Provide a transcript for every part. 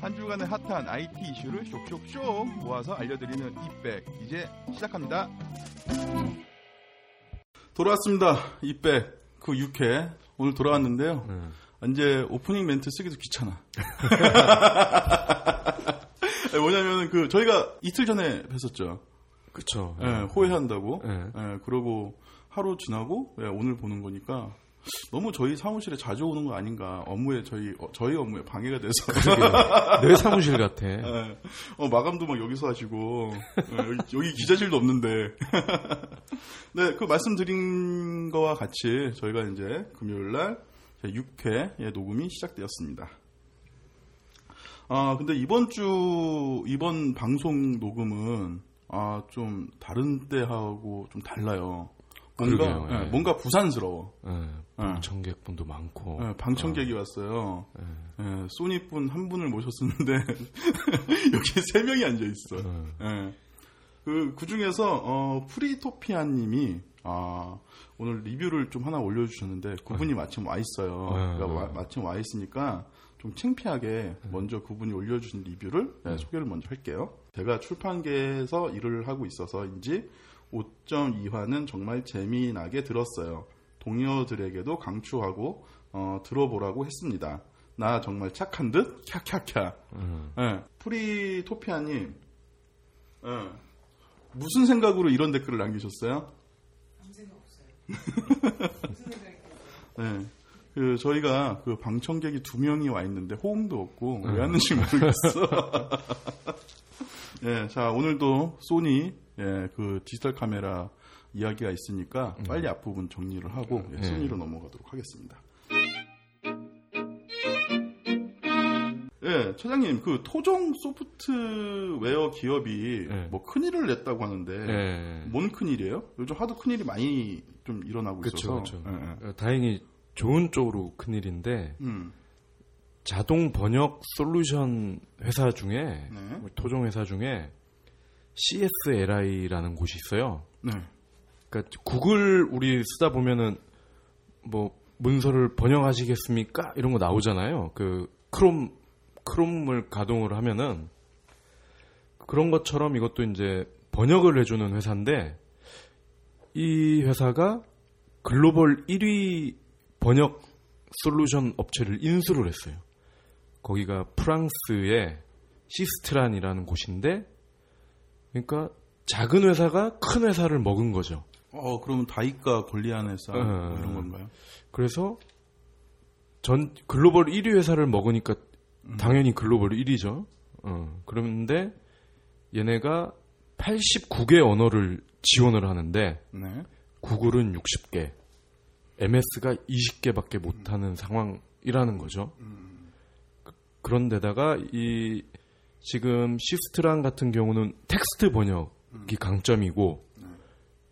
한 주간의 핫한 IT 이슈를 쇽쇽쇽 모아서 알려드리는 이백 이제 시작합니다. 돌아왔습니다. 이백 그 6회 오늘 돌아왔는데요. 음. 이제 오프닝 멘트 쓰기도 귀찮아. 뭐냐면 그 저희가 이틀 전에 뵀었죠. 그쵸. 예, 호해한다고. 네. 예, 그러고 하루 지나고 예, 오늘 보는 거니까 너무 저희 사무실에 자주 오는 거 아닌가. 업무에 저희 어, 저희 업무에 방해가 돼서. 내 사무실 같아. 예. 어, 마감도 막 여기서 하시고 예, 여기, 여기 기자실도 없는데. 네, 그 말씀드린 거와 같이 저희가 이제 금요일 날 6회 녹음이 시작되었습니다. 아, 근데 이번 주 이번 방송 녹음은 아, 좀 다른 때하고 좀 달라요. 뭔가 그러게요, 예, 예. 뭔가 부산스러워. 예, 방청객분도 많고. 예, 방청객이 왔어요. 예. 예, 소니 분 한 분을 모셨었는데 여기 세 명이 앉아 있어. 예. 예. 그, 그 중에서, 어, 프리토피아님이, 아, 오늘 리뷰를 좀 하나 올려주셨는데, 그분이 마침 와 있어요. 네. 그러니까 와- 마침 와 있으니까, 좀 창피하게 먼저 그분이 올려주신 리뷰를 네, 소개를 먼저 할게요. 제가 출판계에서 일을 하고 있어서인지 5.2화는 정말 재미나게 들었어요. 동료들에게도 강추하고 어, 들어보라고 했습니다. 나 정말 착한 듯 캬캬캬. 음. 예, 프리토피아님, 예, 무슨 생각으로 이런 댓글을 남기셨어요? 네. 그 저희가 그 방청객이 두 명이 와 있는데 호응도 없고 왜 왔는지 모르겠어. 예, 자 오늘도 소니 예, 그 디지털 카메라 이야기가 있으니까 빨리 앞부분 정리를 하고 예, 예. 소니로 넘어가도록 하겠습니다. 예, 차장님 그 토종 소프트웨어 기업이 예. 뭐 큰일을 냈다고 하는데 예. 뭔 큰일이에요? 요즘 하도 큰일이 많이 좀 일어나고 그쵸, 있어서. 그쵸. 예, 예. 어, 다행히 좋은 쪽으로 큰일인데, 음, 자동 번역 솔루션 회사 중에, 네. 토종 회사 중에 CSLI라는 곳이 있어요. 네. 그러니까 구글 우리 쓰다 보면은 뭐 문서를 번역하시겠습니까? 이런 거 나오잖아요. 그 크롬 크롬을 가동을 하면은 그런 것처럼 이것도 이제 번역을 해주는 회사인데 이 회사가 글로벌 1위 번역 솔루션 업체를 인수를 했어요. 거기가 프랑스의 시스트란이라는 곳인데 그러니까 작은 회사가 큰 회사를 먹은 거죠. 어, 그러면 다윗이 골리앗 회사 뭐 어. 이런 건가요? 그래서 전 글로벌 1위 회사를 먹으니까 당연히 글로벌 1위죠. 어, 그런데 얘네가 89개 언어를 지원을 하는데 네. 구글은 60개, MS가 20개밖에 못하는 상황이라는 거죠. 그- 그런데다가 이 지금 시스트란 같은 경우는 텍스트 번역이 강점이고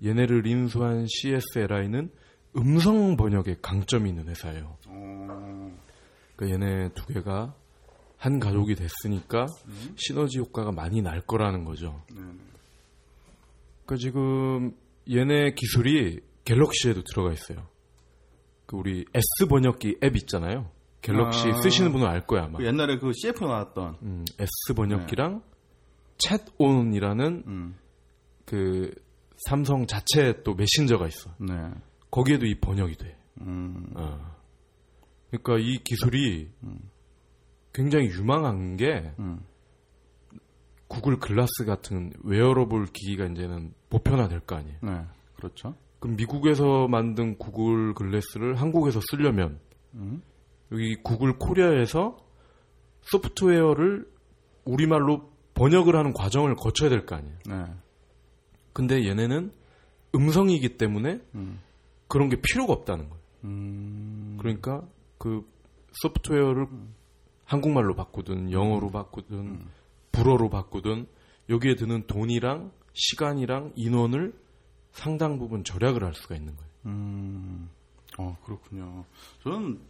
얘네를 인수한 CSLI는 음성 번역에 강점이 있는 회사예요. 어, 그러니까 얘네 두 개가 한 가족이 됐으니까 시너지 효과가 많이 날 거라는 거죠. 네. 네. 그러니까 지금 얘네 기술이 갤럭시에도 들어가 있어요. 그 우리 S 번역기 앱 있잖아요. 갤럭시 아. 쓰시는 분은 알 거야 아마. 그 옛날에 그 CF 나왔던 음, S 번역기랑 챗온이라는 음. 그 삼성 자체 또 메신저가 있어. 네. 거기에도 이 번역이 돼. 음. 어. 그러니까 이 기술이 굉장히 유망한 게 음. 구글 글라스 같은 웨어러블 기기가 이제는 보편화될 거 아니에요. 네. 그렇죠. 그럼 미국에서 만든 구글 글래스를 한국에서 쓰려면 음. 여기 구글 코리아에서 소프트웨어를 우리말로 번역을 하는 과정을 거쳐야 될 거 아니에요. 네. 근데 얘네는 음성이기 때문에 음. 그런 게 필요가 없다는 거예요. 음. 그러니까 그 소프트웨어를 한국말로 바꾸든 영어로 바꾸든 불어로 바꾸든 여기에 드는 돈이랑 시간이랑 인원을 상당 부분 절약을 할 수가 있는 거예요. 음. 어, 그렇군요. 저는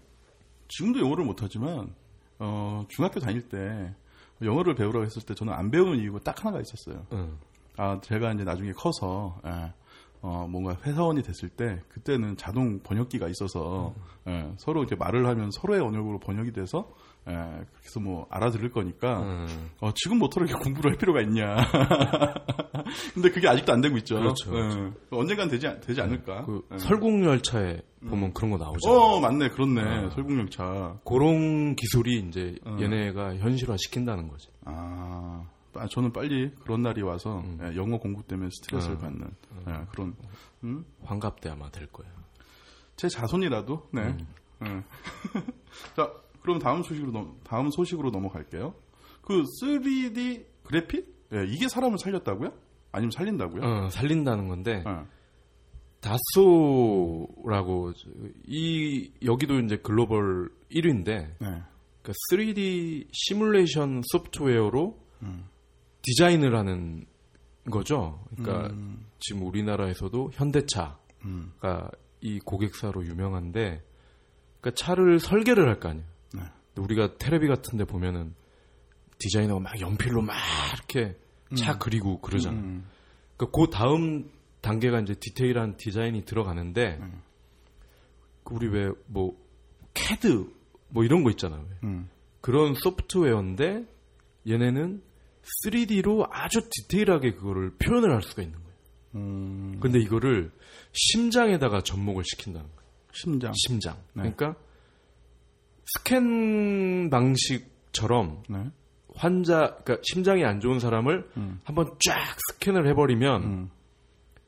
지금도 영어를 못하지만, 어, 중학교 다닐 때 영어를 배우라고 했을 때 저는 안 배우는 이유가 딱 하나가 있었어요. 응. 아, 제가 이제 나중에 커서, 예, 어, 뭔가 회사원이 됐을 때 그때는 자동 번역기가 있어서 예, 서로 이렇게 말을 하면 서로의 언어로 번역이 돼서 예, 그래서 뭐 알아들을 거니까 음. 어, 지금 모터로 이렇게 공부를 할 필요가 있냐. 근데 그게 아직도 안 되고 있죠. 그렇죠, 예. 언젠간 되지, 않- 되지 않을까. 그 예. 설국열차에 보면 그런 거 나오잖아요. 어, 맞네. 그렇네. 설국열차. 그런 기술이 이제 어. 얘네가 현실화 시킨다는 거지. 아, 아, 저는 빨리 그런 날이 와서 음. 예, 영어 공부 때문에 스트레스를 어. 받는 예, 그런 음? 환갑 때 아마 될 거예요. 제 자손이라도 네. 음. 예. 자, 그럼 다음 소식으로 넘 다음 소식으로 넘어갈게요. 그 3D 그래픽? 예, 이게 사람을 살렸다고요? 아니면 살린다고요? 어, 살린다는 건데 예. 다소라고 이 여기도 이제 글로벌 1위인데 네. 그러니까 3D 시뮬레이션 소프트웨어로 음. 디자인을 하는 거죠. 그러니까 음, 지금 우리나라에서도 현대차가 음, 이 고객사로 유명한데 그러니까 차를 설계를 할 거 아니에요. 네. 우리가 테레비 같은데 보면은 디자이너가 막 연필로 막 이렇게 차 그리고 그러잖아요. 음, 그러니까 그 다음 단계가 이제 디테일한 디자인이 들어가는데 음. 그 우리 왜 뭐 캐드 뭐 이런 거 있잖아요. 왜. 음. 그런 소프트웨어인데 얘네는 3D로 아주 디테일하게 그거를 표현을 할 수가 있는 거예요. 음, 근데 이거를 심장에다가 접목을 시킨다는 거예요. 심장. 심장. 네. 그러니까 스캔 방식처럼 네. 환자, 그러니까 심장이 안 좋은 사람을 음, 한번 쫙 스캔을 해버리면 음,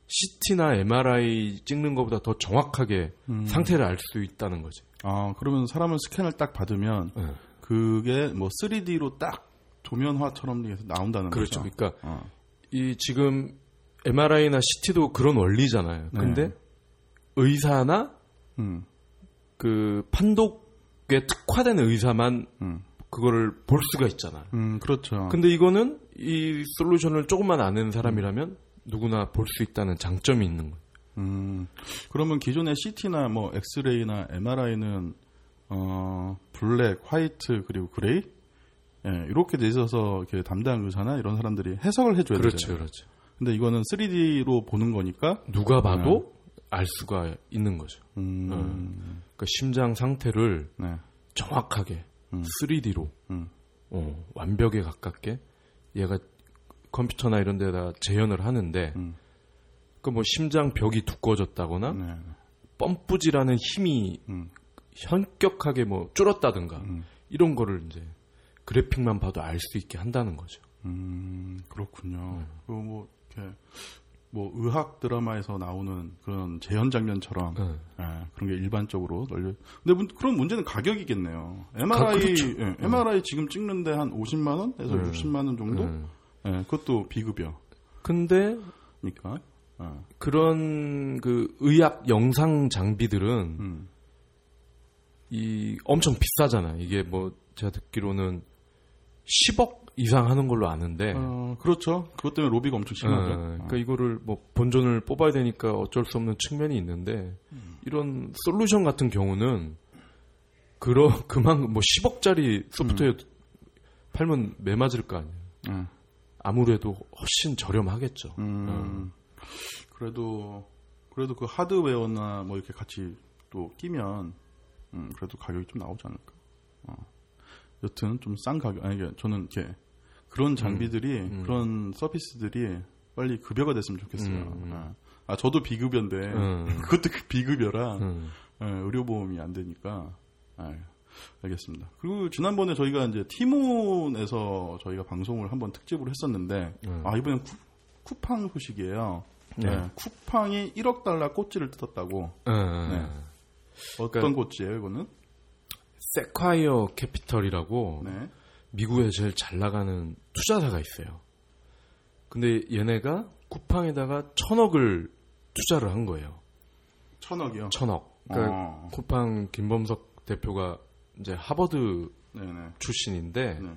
CT나 MRI 찍는 것보다 더 정확하게 음. 상태를 알 수 있다는 거지. 아, 그러면 사람은 스캔을 딱 받으면 네. 그게 뭐 3D로 딱 도면화처럼 돼서 나온다는 그렇죠. 거죠. 그러니까 어. 이 지금 MRI나 CT도 그런 원리잖아요. 네. 근데 의사나 음, 그 판독에 특화된 의사만 음, 그거를 볼 수가 있잖아요. 음, 그렇죠. 근데 이거는 이 솔루션을 조금만 아는 사람이라면 누구나 볼 수 있다는 장점이 있는 거예요. 음, 그러면 기존의 CT나 뭐 엑스레이나 MRI는 어, black, white 그리고 gray 예, 이렇게 돼 있어서 이렇게 담당 의사나 이런 사람들이 해석을 해줘야 그렇죠, 되잖아요. 그렇죠. 근데 이거는 3D로 보는 거니까 누가 봐도 알 수가 있는 거죠. 음, 그러니까 심장 상태를 네, 정확하게 음. 3D로 음, 어, 완벽에 가깝게 얘가 컴퓨터나 이런 데다 재현을 하는데 음. 그뭐 심장 벽이 두꺼워졌다거나 네, 펌프질하는 힘이 음, 현격하게 뭐 줄었다든가 음, 이런 거를 이제 그래픽만 봐도 알 수 있게 한다는 거죠. 음, 그렇군요. 네. 그리고 뭐 이렇게 뭐 의학 드라마에서 나오는 그런 재현 장면처럼 네. 예, 그런 게 일반적으로 널려. 근데 문- 그런 문제는 가격이겠네요. MRI, 그렇죠. 예, MRI 지금 찍는데 한 50만 원에서 네. 60만 원 정도. 네. 예, 그것도 비급여니까. 근데 예, 그런 그 의학 영상 장비들은 음, 이 엄청 비싸잖아요. 이게 뭐 제가 듣기로는 10억 이상 하는 걸로 아는데 어, 그렇죠. 그것 때문에 로비가 엄청 어, 심하죠. 그러니까 이거를 뭐 본전을 뽑아야 되니까 어쩔 수 없는 측면이 있는데 이런 솔루션 같은 경우는 그러 그만 뭐 10억짜리 소프트웨어 팔면 매 맞을 거 아니에요. 예. 아무래도 훨씬 저렴하겠죠. 음, 그래도 그래도 그 하드웨어나 뭐 이렇게 같이 또 끼면 음, 그래도 가격이 좀 나오지 않을까. 어. 여튼 좀 싼 가격 아니 저는 이렇게 그런 장비들이 음. 그런 서비스들이 빨리 급여가 됐으면 좋겠어요. 음. 아, 아, 저도 비급여인데 음. 그것도 그 비급여라 음. 예, 의료보험이 안 되니까 아, 알겠습니다. 그리고 지난번에 저희가 이제 티몬에서 저희가 방송을 한번 특집으로 했었는데 음. 아 이번엔 쿠, 쿠팡 소식이에요. 네. 네, 쿠팡이 1억 달러 꽃지를 뜯었다고. 어, 네. 어떤 그러니까- 꽃지예요, 이거는? 세콰이어 캐피털이라고 네. 미국에 제일 잘 나가는 투자사가 있어요. 근데 얘네가 쿠팡에다가 천억을 투자를 한 거예요. 천억이요. 천억. 그러니까 어. 쿠팡 김범석 대표가 이제 하버드 네네. 출신인데 네.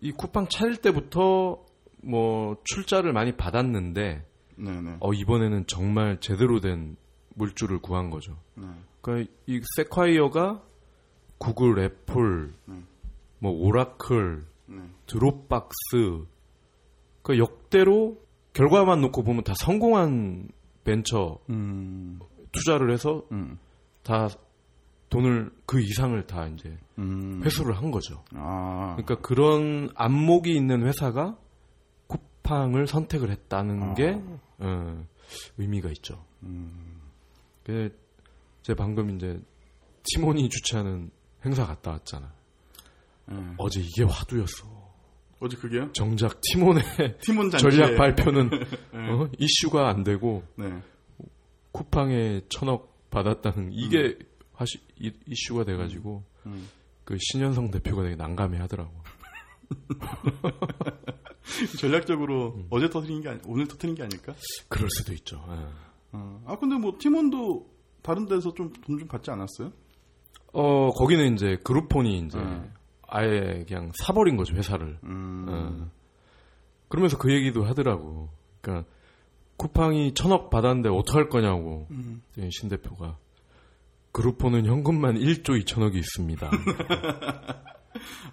이 쿠팡 차릴 때부터 뭐 출자를 많이 받았는데 네네. 어 이번에는 정말 제대로 된 물줄을 구한 거죠. 네. 그러니까 이 세콰이어가 구글, 애플, 음. 뭐 오라클, 네. 드롭박스 그 역대로 결과만 놓고 보면 다 성공한 벤처 음, 투자를 해서 음, 다 돈을 그 이상을 다 이제 음. 회수를 한 거죠. 아, 그러니까 그런 안목이 있는 회사가 쿠팡을 선택을 했다는 게 어, 의미가 있죠. 음, 그 제가 방금 이제 티몬이 주최하는 행사 갔다 왔잖아. 예. 어제 이게 화두였어. 어제 그게요? 정작 티몬의 팀원 잔치 전략 발표는 어? 이슈가 안 되고 네. 쿠팡에 천억 받았다는 이게 화시, 이, 이슈가 돼가지고 음. 그 신현성 대표가 되게 난감해하더라고. 전략적으로 음. 어제 터트린 게 아니, 오늘 터트린 게 아닐까? 그럴 수도 있죠. 예. 어. 아 근데 뭐 팀원도 다른 데서 좀 돈좀 받지 않았어요? 어 거기는 이제 그룹폰이 이제 음. 아예 그냥 사버린 거죠 회사를. 음. 어. 그러면서 그 얘기도 하더라고. 그러니까 쿠팡이 천억 받았는데 어떡할 거냐고 음. 신 대표가 그룹폰은 현금만 1조 2천억이 있습니다.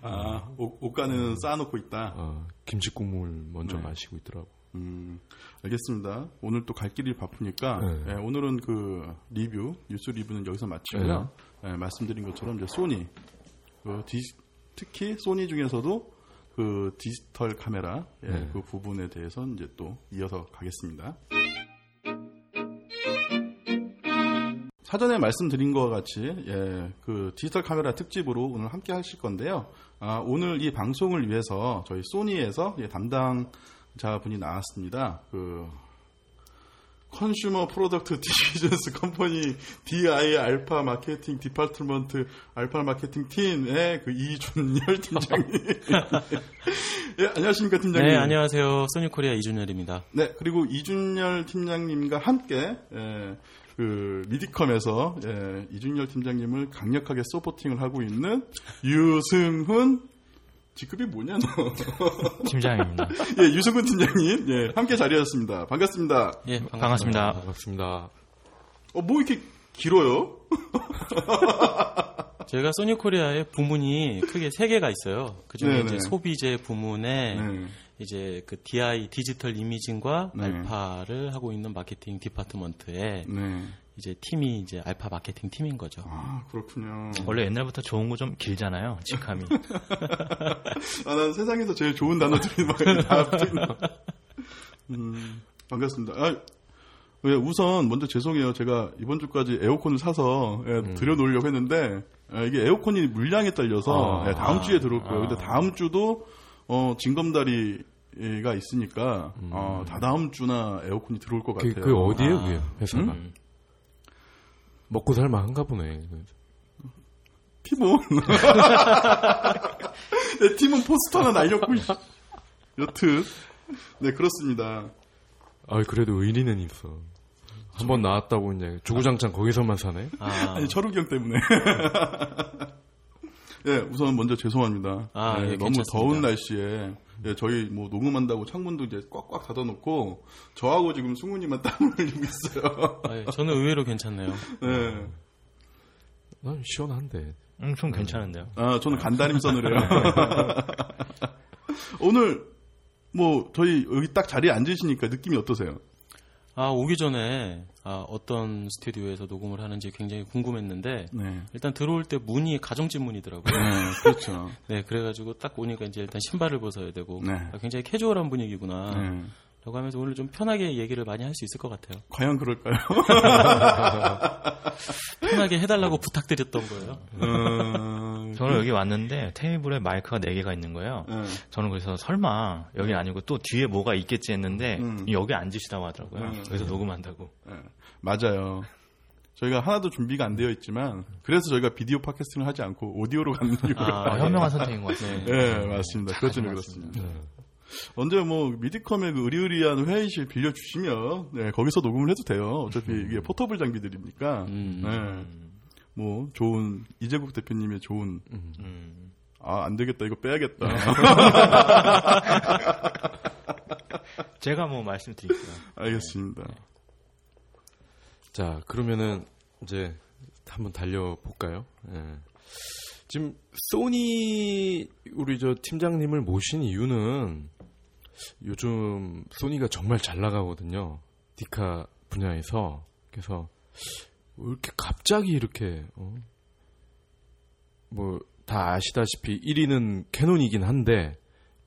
아 옷, 옷가는 쌓아놓고 있다. 어, 김치 국물 먼저 네. 마시고 있더라고. 음, 알겠습니다. 오늘 또 갈 길이 바쁘니까 네. 예, 오늘은 그 리뷰 뉴스 리뷰는 여기서 마치고요. 예, 말씀드린 것처럼 이제 소니 그 디- 특히 소니 중에서도 그 디지털 카메라 예, 네. 그 부분에 대해서 이제 또 이어서 가겠습니다. 사전에 말씀드린 것과 같이 예, 그 디지털 카메라 특집으로 오늘 함께 하실 건데요. 아, 오늘 이 방송을 위해서 저희 소니에서 예, 담당자분이 나왔습니다. 그 Consumer Product Divisions Company DI Alpha Marketing Department 알파 마케팅 팀의 그 이준열 팀장님. 예, 안녕하십니까 팀장님. 네, 안녕하세요. 소니코리아 이준열입니다. 네, 그리고 이준열 팀장님과 함께 예, 그 미디컴에서 예, 이준열 팀장님을 강력하게 supporting을 하고 있는 유승훈 직급이 뭐냐 너? 팀장입니다. 예, 유승훈 팀장님 예, 함께 자리하셨습니다. 반갑습니다. 예, 반갑습니다. 반갑습니다. 어, 뭐 이렇게 길어요? 저희가 소니 코리아의 부문이 크게 세 개가 있어요. 그 중에 네네. 이제 소비재 부문에 네. 이제 그 DI 디지털 이미징과 네. 알파를 하고 있는 마케팅 디파트먼트에 네. 이제 팀이 이제 알파 마케팅 팀인 거죠. 아, 그렇군요. 원래 옛날부터 좋은 거 좀 길잖아요. 직함이. 아, 난 세상에서 제일 좋은 단어들이 막다 붙어 있는. 음, 반갑습니다. 아, 예, 우선 먼저 죄송해요. 제가 이번 주까지 에어컨을 사서 예, 들여놓으려고 했는데 아, 이게 에어컨이 물량에 딸려서 아. 예, 다음 주에 들어올 거예요. 근데 다음 주도 어, 징검다리 가 있으니까 어, 다 다음 주나 에어컨이 들어올 것 그, 같아요. 그 어디에요, 아. 그게 회사가? 음? 먹고 살만한가 보네. 팀원. 네, 팀은 포스터 하나 날렸고 여튼 네 그렇습니다. 아, 그래도 의리는 있어. 한번 나왔다고 이제 주구장창 거기서만 사네. 아, 아니 철우경 때문에. 예, 우선 먼저 죄송합니다. 아, 예, 예, 너무 괜찮습니다. 더운 날씨에 예, 저희 뭐 녹음한다고 창문도 이제 꽉꽉 닫아놓고 저하고 지금 승훈이만 땀을 흘리고 있어요. 아, 예, 저는 의외로 괜찮네요. 예. 난 시원한데. 음, 좀 괜찮은데요. 아, 저는 간다림 선을 해요. 오늘 뭐 저희 여기 딱 자리에 앉으시니까 느낌이 어떠세요? 아, 오기 전에 아, 어떤 스튜디오에서 녹음을 하는지 굉장히 궁금했는데 네. 일단 들어올 때 문이 가정집 문이더라고요. 네, 그렇죠. 네, 그래가지고 딱 오니까 이제 일단 신발을 벗어야 되고 네. 아, 굉장히 캐주얼한 분위기구나. 네. 라고 하면서 오늘 좀 편하게 얘기를 많이 할 수 있을 것 같아요. 과연 그럴까요? 편하게 해달라고 부탁드렸던 거예요. 음, 저는 여기 왔는데 테이블에 마이크가 4개가 있는 거예요. 네. 저는 그래서 설마 여기 아니고 또 뒤에 뭐가 있겠지 했는데 음. 여기 앉으시다고 하더라고요. 음. 그래서 녹음한다고. 네, 맞아요. 저희가 하나도 준비가 안 되어 있지만 그래서 저희가 비디오 팟캐스팅을 하지 않고 오디오로 가는 이유가 아, 어, 현명한 선택인 것 같아요. 네, 맞습니다. 때문에 맞습니다. 그렇습니다. 언제 뭐 미디컴의 그 의리의리한 회의실 빌려주시면 네, 거기서 녹음을 해도 돼요. 어차피 이게 포터블 장비들이니까. 음. 네. 뭐 좋은 이재국 대표님의 좋은 음. 아안 되겠다 이거 빼야겠다. 제가 뭐 말씀드릴게요. 알겠습니다. 자, 그러면은 이제 한번 달려 볼까요? 예. 지금 소니 우리 저 팀장님을 모신 이유는 요즘 소니가 정말 잘 나가거든요. 디카 분야에서 그래서 왜 이렇게 갑자기 이렇게 어? 뭐다 아시다시피 1위는 캐논이긴 한데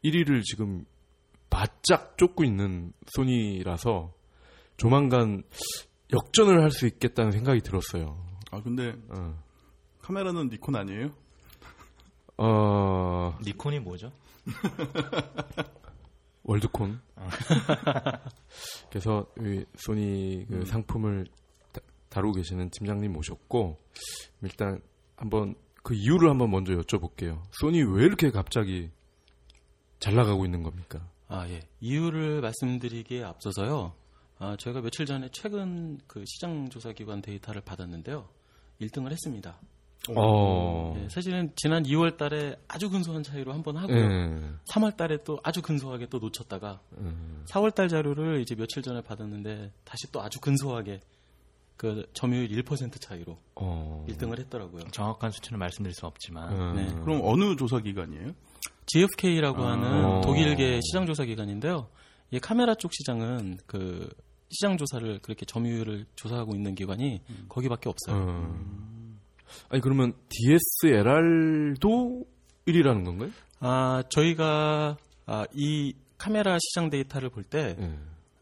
1위를 지금 바짝 쫓고 있는 소니라서 조만간 역전을 할 수 있겠다는 생각이 들었어요. 아 근데 어, 카메라는 니콘 아니에요? 어, 니콘이 뭐죠? 월드콘. 그래서 이 소니 그 상품을 다, 다루고 계시는 팀장님 모셨고 일단 한번 그 이유를 한번 먼저 여쭤볼게요. 소니 왜 이렇게 갑자기 잘 나가고 있는 겁니까? 아, 예. 이유를 말씀드리기에 앞서서요. 아, 저희가 며칠 전에 최근 그 시장 조사 기관 데이터를 받았는데요. 1등을 했습니다. 어. 예, 사실은 지난 2월 달에 아주 근소한 차이로 한 번 하고요. 예. 3월 달에 또 아주 근소하게 또 놓쳤다가 음. 4월 달 자료를 이제 며칠 전에 받았는데 다시 또 아주 근소하게 그 점유율 1% 차이로 어. 1등을 했더라고요. 정확한 수치는 말씀드릴 수 없지만 음. 네. 그럼 어느 조사 기관이에요? GfK라고 아. 하는 독일계 시장 조사 기관인데요. 이 카메라 쪽 시장은 그 시장 조사를 그렇게 점유율을 조사하고 있는 기관이 거기밖에 없어요. 음. 아니 그러면 DSLR도 1위라는 건가요? 아 저희가 아, 이 카메라 시장 데이터를 볼때 예.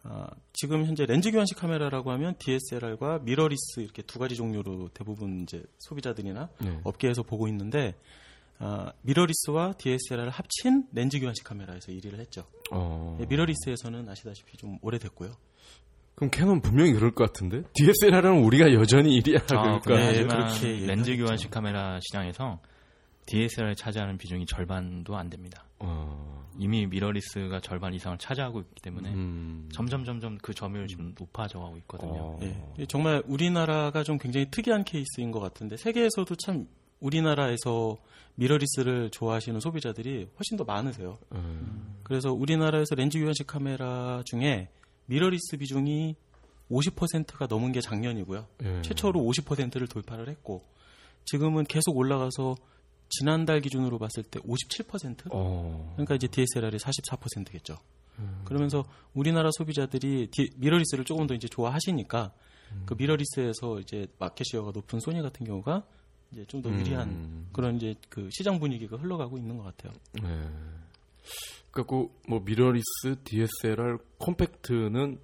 아, 지금 현재 렌즈 교환식 카메라라고 하면 DSLR과 미러리스 이렇게 두 가지 종류로 대부분 이제 소비자들이나 네. 업계에서 보고 있는데 아, 미러리스와 DSLR을 합친 렌즈 교환식 카메라에서 1위를 했죠. 어. 네, 미러리스에서는 아시다시피 좀 오래됐고요. 그럼 캐논 분명히 그럴 것 같은데 DSLR은 우리가 여전히 1위야. 정확하게 그러니까 네, 렌즈. 교환식 카메라 시장에서 DSLR 차지하는 비중이 절반도 안 됩니다. 어. 이미 미러리스가 절반 이상을 차지하고 있기 때문에 음. 점점 점점 그 점유율이 지금 높아져 가고 있거든요. 어. 예, 정말 우리나라가 좀 굉장히 특이한 케이스인 것 같은데 세계에서도 참 우리나라에서 미러리스를 좋아하시는 소비자들이 훨씬 더 많으세요. 음. 그래서 우리나라에서 렌즈 교환식 카메라 중에 미러리스 비중이 50%가 넘은 게 작년이고요. 예. 최초로 50%를 돌파를 했고 지금은 계속 올라가서 지난달 기준으로 봤을 때 57%? 어. 그러니까 이제 DSLR이 44%겠죠. 그러면서 우리나라 소비자들이 디- 미러리스를 조금 더 이제 좋아하시니까 그 미러리스에서 이제 마켓시어가 높은 소니 같은 경우가 이제 좀 더 유리한 음. 그런 이제 그 시장 분위기가 흘러가고 있는 것 같아요. 네. 그리고 뭐 미러리스, DSLR, 컴팩트는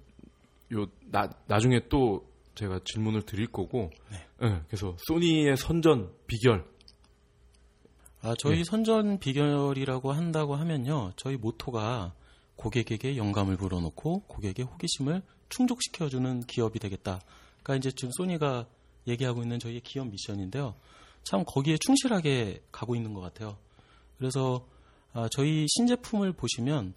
요 나, 나중에 또 제가 질문을 드릴 거고. 네, 그래서 소니의 선전 비결. 아, 저희 네. 선전 비결이라고 한다고 하면요. 저희 모토가 고객에게 영감을 불어넣고 고객의 호기심을 충족시켜주는 기업이 되겠다. 그러니까 이제 지금 소니가 얘기하고 있는 저희의 기업 미션인데요. 참 거기에 충실하게 가고 있는 것 같아요. 그래서 아, 저희 신제품을 보시면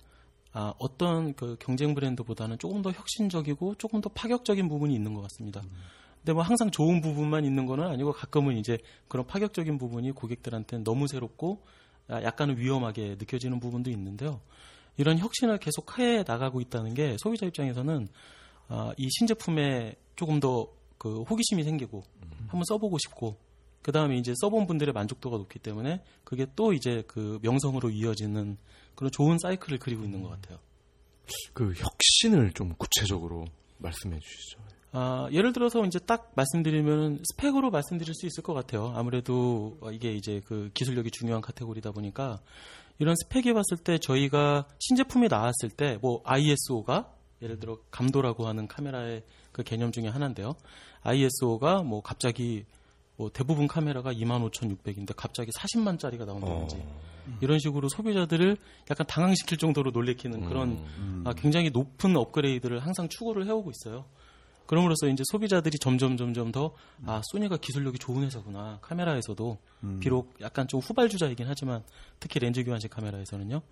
아, 어떤 그 경쟁 브랜드보다는 조금 더 혁신적이고 조금 더 파격적인 부분이 있는 것 같습니다. 근데 뭐 항상 좋은 부분만 있는 거는 아니고 가끔은 이제 그런 파격적인 부분이 고객들한테는 너무 새롭고 아, 약간은 위험하게 느껴지는 부분도 있는데요. 이런 혁신을 계속 해 나가고 있다는 게 소비자 입장에서는 아, 이 신제품에 조금 더 그 호기심이 생기고 한번 써보고 싶고 그 다음에 이제 써본 분들의 만족도가 높기 때문에 그게 또 이제 그 명성으로 이어지는 그런 좋은 사이클을 그리고 있는 것 같아요. 그 혁신을 좀 구체적으로 말씀해 주시죠. 아, 예를 들어서 이제 딱 말씀드리면 스펙으로 말씀드릴 수 있을 것 같아요. 아무래도 이게 이제 그 기술력이 중요한 카테고리다 보니까 이런 스펙에 봤을 때 저희가 신제품이 나왔을 때 뭐 ISO가 예를 들어 감도라고 하는 카메라의 그 개념 중에 하나인데요. ISO가 뭐 갑자기 뭐 대부분 카메라가 25,600인데 갑자기 40만짜리가 나온다든지 이런 식으로 소비자들을 약간 당황시킬 정도로 놀래키는 그런 아, 굉장히 높은 업그레이드를 항상 추구를 해오고 있어요. 그럼으로써 이제 소비자들이 점점 점점 더 아, 소니가 기술력이 좋은 회사구나. 카메라에서도 비록 약간 좀 후발주자이긴 하지만 특히 렌즈 교환식 카메라에서는요.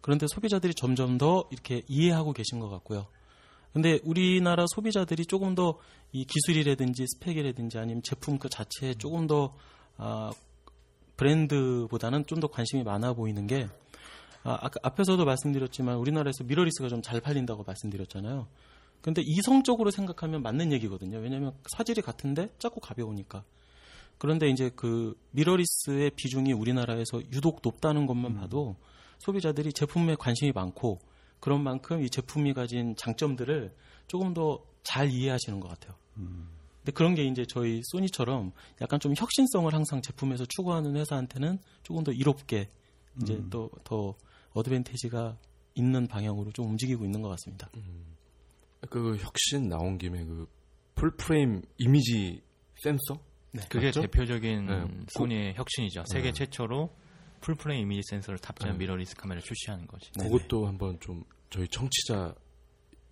그런데 소비자들이 점점 더 이렇게 이해하고 계신 것 같고요. 근데 우리나라 소비자들이 조금 더 이 기술이라든지 스펙이라든지 아니면 제품 그 자체에 조금 더 아, 브랜드보다는 좀 더 관심이 많아 보이는 게 아, 아까 앞에서도 말씀드렸지만 우리나라에서 미러리스가 좀 잘 팔린다고 말씀드렸잖아요. 근데 이성적으로 생각하면 맞는 얘기거든요. 왜냐하면 사질이 같은데 작고 가벼우니까. 그런데 이제 그 미러리스의 비중이 우리나라에서 유독 높다는 것만 봐도 소비자들이 제품에 관심이 많고 그런 만큼 이 제품이 가진 장점들을 조금 더 잘 이해하시는 것 같아요. 근데 그런 게 이제 저희 소니처럼 약간 좀 혁신성을 항상 제품에서 추구하는 회사한테는 조금 더 이롭게 이제 또더 어드밴티지가 있는 방향으로 좀 움직이고 있는 것 같습니다. 그 혁신 나온 김에 그 full frame 이미지 센서? 그게 맞죠? 대표적인 네. 소니의 혁신이죠. 세계 네. 최초로 full frame 이미지 센서를 탑재한 네. 미러리스 카메라를 출시하는 거지. 네네. 그것도 한번 좀 저희 청취자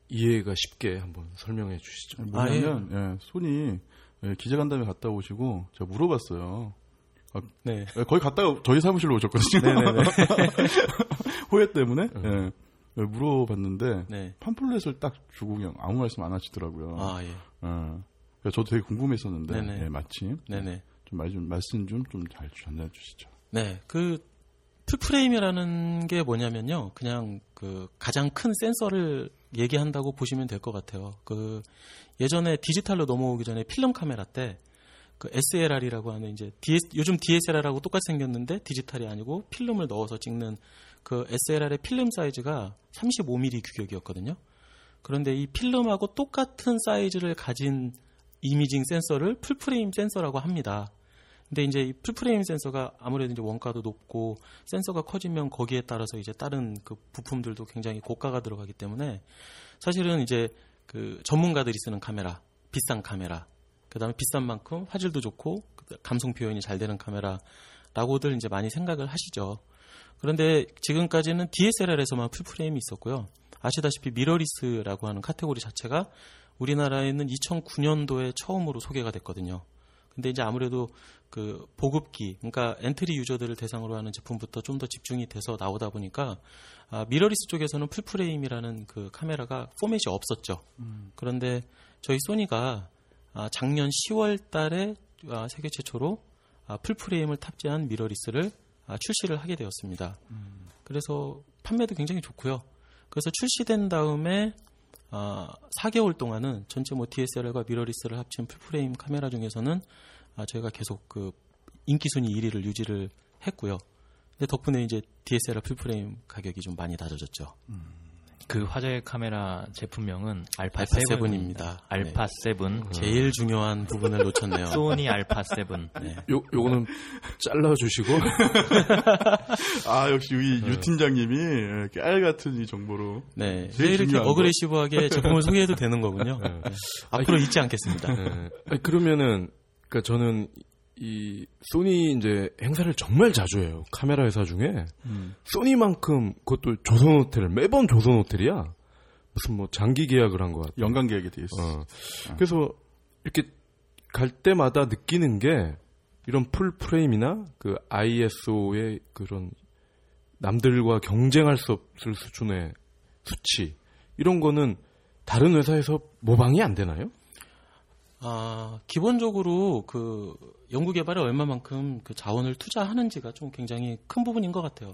이해가 쉽게 한번 설명해 주시죠. 뭐냐면 예, 소니 예, 기자간담회 갔다 오시고 제가 물어봤어요. 네. 예, 거기 갔다가 저희 사무실로 오셨거든요. 네네네. 호외 때문에 음. 예, 예, 물어봤는데 네. 팜플렛을 딱 주고 그냥 아무 말씀 안 하시더라고요. 아, 예. 예. 그래서 저도 되게 궁금했었는데 네네. 예, 마침 네네. 좀, 말, 좀 말씀 좀 좀 잘 전해 주시죠. 네, 그 full frame이라는 게 뭐냐면요. 그냥 그 가장 큰 센서를 얘기한다고 보시면 될 것 같아요. 그 예전에 디지털로 넘어오기 전에 필름 카메라 때 그 SLR이라고 하는 이제 DS, 요즘 DSLR하고 똑같이 생겼는데 디지털이 아니고 필름을 넣어서 찍는 그 SLR의 필름 사이즈가 35mm 규격이었거든요. 그런데 이 필름하고 똑같은 사이즈를 가진 imaging 센서를 full frame 센서라고 합니다. 근데 이제 이 full frame 센서가 아무래도 이제 원가도 높고 센서가 커지면 거기에 따라서 이제 다른 그 부품들도 굉장히 고가가 들어가기 때문에 사실은 이제 그 전문가들이 쓰는 카메라, 비싼 카메라, 그 다음에 비싼 만큼 화질도 좋고 감성 표현이 잘 되는 카메라라고들 이제 많이 생각을 하시죠. 그런데 지금까지는 DSLR에서만 full frame이 있었고요. 아시다시피 mirrorless라고 하는 카테고리 자체가 우리나라에는 2009년도에 처음으로 소개가 됐거든요. 근데 이제 아무래도 그 보급기, 그러니까 entry user들을 대상으로 하는 제품부터 좀 더 집중이 돼서 나오다 보니까 아, 미러리스 쪽에서는 full frame이라는 그 카메라가 포맷이 없었죠. 그런데 저희 소니가 아, 작년 10월 달에 아, 세계 최초로 아, full frame을 탑재한 mirrorless를 아, 출시를 하게 되었습니다. 그래서 판매도 굉장히 좋고요. 그래서 출시된 다음에 아, 4개월 동안은 전체 뭐 DSLR과 mirrorless를 합친 full frame 카메라 중에서는 아, 저희가 계속 그 인기 순위 1위를 유지를 했고요. 근데 덕분에 이제 DSLR full frame 가격이 좀 많이 낮아졌죠. 그 화제 카메라 제품명은 알파, 알파 7입니다. seven입니다. 알파 seven. 제일 중요한 부분을 놓쳤네요. 소니 알파 seven. 네. 요 요거는 잘라 주시고 아 역시 이 네. 유 팀장님이 예, 깨알 같은 이 정보로 네. 제일 왜 이렇게. aggressive하게 제품을 소개해도 되는 거군요. 네. 앞으로 잊지 않겠습니다. 예. 아니, 그러면은 그러니까 저는 이 소니 이제 행사를 정말 자주 해요. 카메라 회사 중에 소니만큼 그것도 조선 호텔 매번 조선 호텔이야. 무슨 뭐 장기 계약을 한 것 같아. 연간 계획에 돼 있어. 어. 그래서 이렇게 갈 때마다 느끼는 게 이런 풀 프레임이나 그 ISO의 그런 남들과 경쟁할 수 없을 수준의 수치 이런 거는 다른 회사에서 모방이 안 되나요? 아, 기본적으로 그 연구 개발에 얼마만큼 그 자원을 투자하는지가 좀 굉장히 큰 부분인 것 같아요.